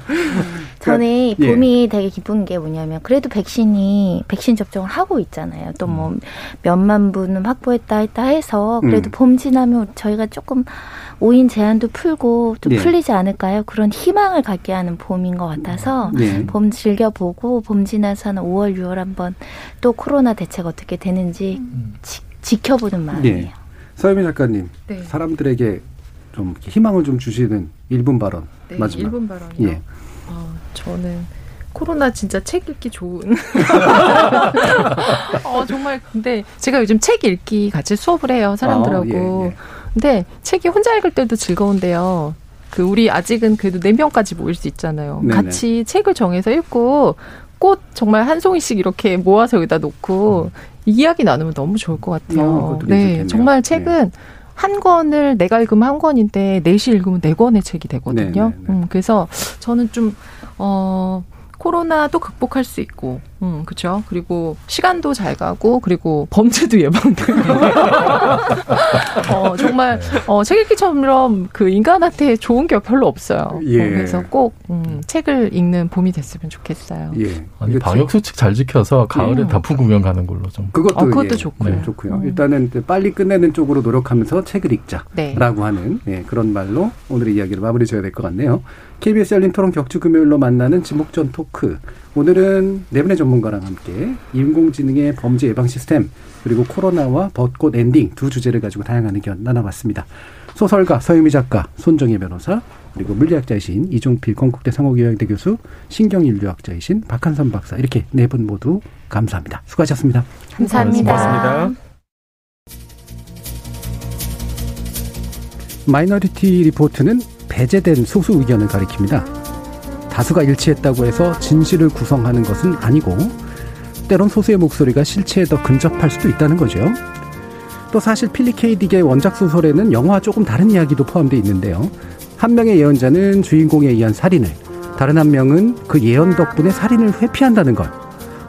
E: 저는
F: 예.
E: 봄이 되게 기쁜 게 뭐냐면 그래도 백신이 백신 접종을 하고 있잖아요. 또 뭐 몇만 분은 확보했다 했다 해서 그래도
A: 음.
E: 봄 지나면 저희가 조금 오인 제한도 풀고 좀
A: 네.
E: 풀리지 않을까요? 그런 희망을 갖게 하는 봄인 것 같아서
A: 네.
E: 봄 즐겨보고 봄 지나서는 5월 6월 한번 또 코로나 대책 어떻게 되는지 지, 지켜보는 마음이에요.
A: 예. 서유미 작가님,
L: 네.
A: 사람들에게 좀 희망을 좀 주시는 1분 발언.
L: 네,
A: 마지막.
L: 1분 발언이요.
A: 예.
L: 어, 저는 코로나 진짜 책 읽기 좋은. 어, 정말 근데 제가 요즘 책 읽기 같이 수업을 해요 사람들하고.
A: 아, 예, 예.
L: 근데 책이 혼자 읽을 때도 즐거운데요. 그 우리 아직은 그래도 네 명까지 모일 수 있잖아요.
A: 네네.
L: 같이 책을 정해서 읽고 꽃 정말 한 송이씩 이렇게 모아서 여기다 놓고 이야기 나누면 너무 좋을 것
A: 어,
L: 같아요.
A: 그것도
L: 네,
A: 괜찮겠네요.
L: 정말 책은 한 권을 내가 읽으면 한 권인데 넷이 읽으면 네 권의 책이 되거든요.
A: 네네네.
L: 음, 그래서 저는 좀 어. 코로나도 극복할 수 있고, 음, 그쵸. 그리고 시간도 잘 가고, 그리고 범죄도 예방되고. 어, 정말, 어, 책 읽기처럼 그 인간한테 좋은 게 별로 없어요.
A: 예.
L: 어, 그래서 꼭, 음, 책을 읽는 봄이 됐으면 좋겠어요.
A: 예.
K: 아니, 방역 수칙 잘 지켜서 가을에
L: 음.
K: 단풍 구경 가는 걸로 좀.
A: 그것도,
L: 어, 그것도
A: 예,
L: 좋고요.
A: 네, 좋고요.
L: 음.
A: 일단은 빨리 끝내는 쪽으로 노력하면서 책을 읽자라고
L: 네.
A: 하는 예, 그런 말로 오늘의 이야기를 마무리 지어야 될 것 같네요. KBS 열린 토론 격주 금요일로 만나는 지목전 토크. 오늘은 네 분의 전문가랑 함께 인공지능의 범죄 예방 시스템 그리고 코로나와 벚꽃 엔딩 두 주제를 가지고 다양한 의견 나눠봤습니다. 소설가 서유미 작가, 손정혜 변호사, 그리고 물리학자이신 이종필 건국대 상허교양대 교수, 신경인류학자이신 박한선 박사 이렇게 네 분 모두 감사합니다. 수고하셨습니다.
E: 감사합니다.
F: 고맙습니다.
A: Minority Report는 배제된 소수 의견을 가리킵니다. 다수가 일치했다고 해서 진실을 구성하는 것은 아니고 때론 소수의 목소리가 실체에 더 근접할 수도 있다는 거죠. 또 사실 필립 케이 딕의 원작 소설에는 영화와 조금 다른 이야기도 포함되어 있는데요. 한 명의 예언자는 주인공에 의한 살인을, 다른 한 명은 그 예언 덕분에 살인을 회피한다는 것.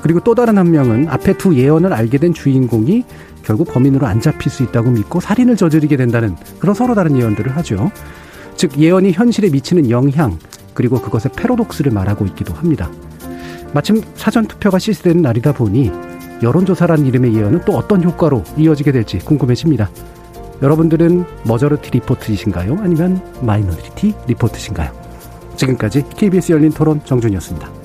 A: 그리고 또 다른 한 명은 앞에 두 예언을 알게 된 주인공이 결국 범인으로 안 잡힐 수 있다고 믿고 살인을 저지르게 된다는 그런 서로 다른 예언들을 하죠. 즉 예언이 현실에 미치는 영향 그리고 그것의 패러독스를 말하고 있기도 합니다. 마침 사전 투표가 실시되는 날이다 보니 여론조사란 이름의 예언은 또 어떤 효과로 이어지게 될지 궁금해집니다. 여러분들은 majority report이신가요? 아니면 minority report신가요? 지금까지 KBS 열린 토론 정준희였습니다.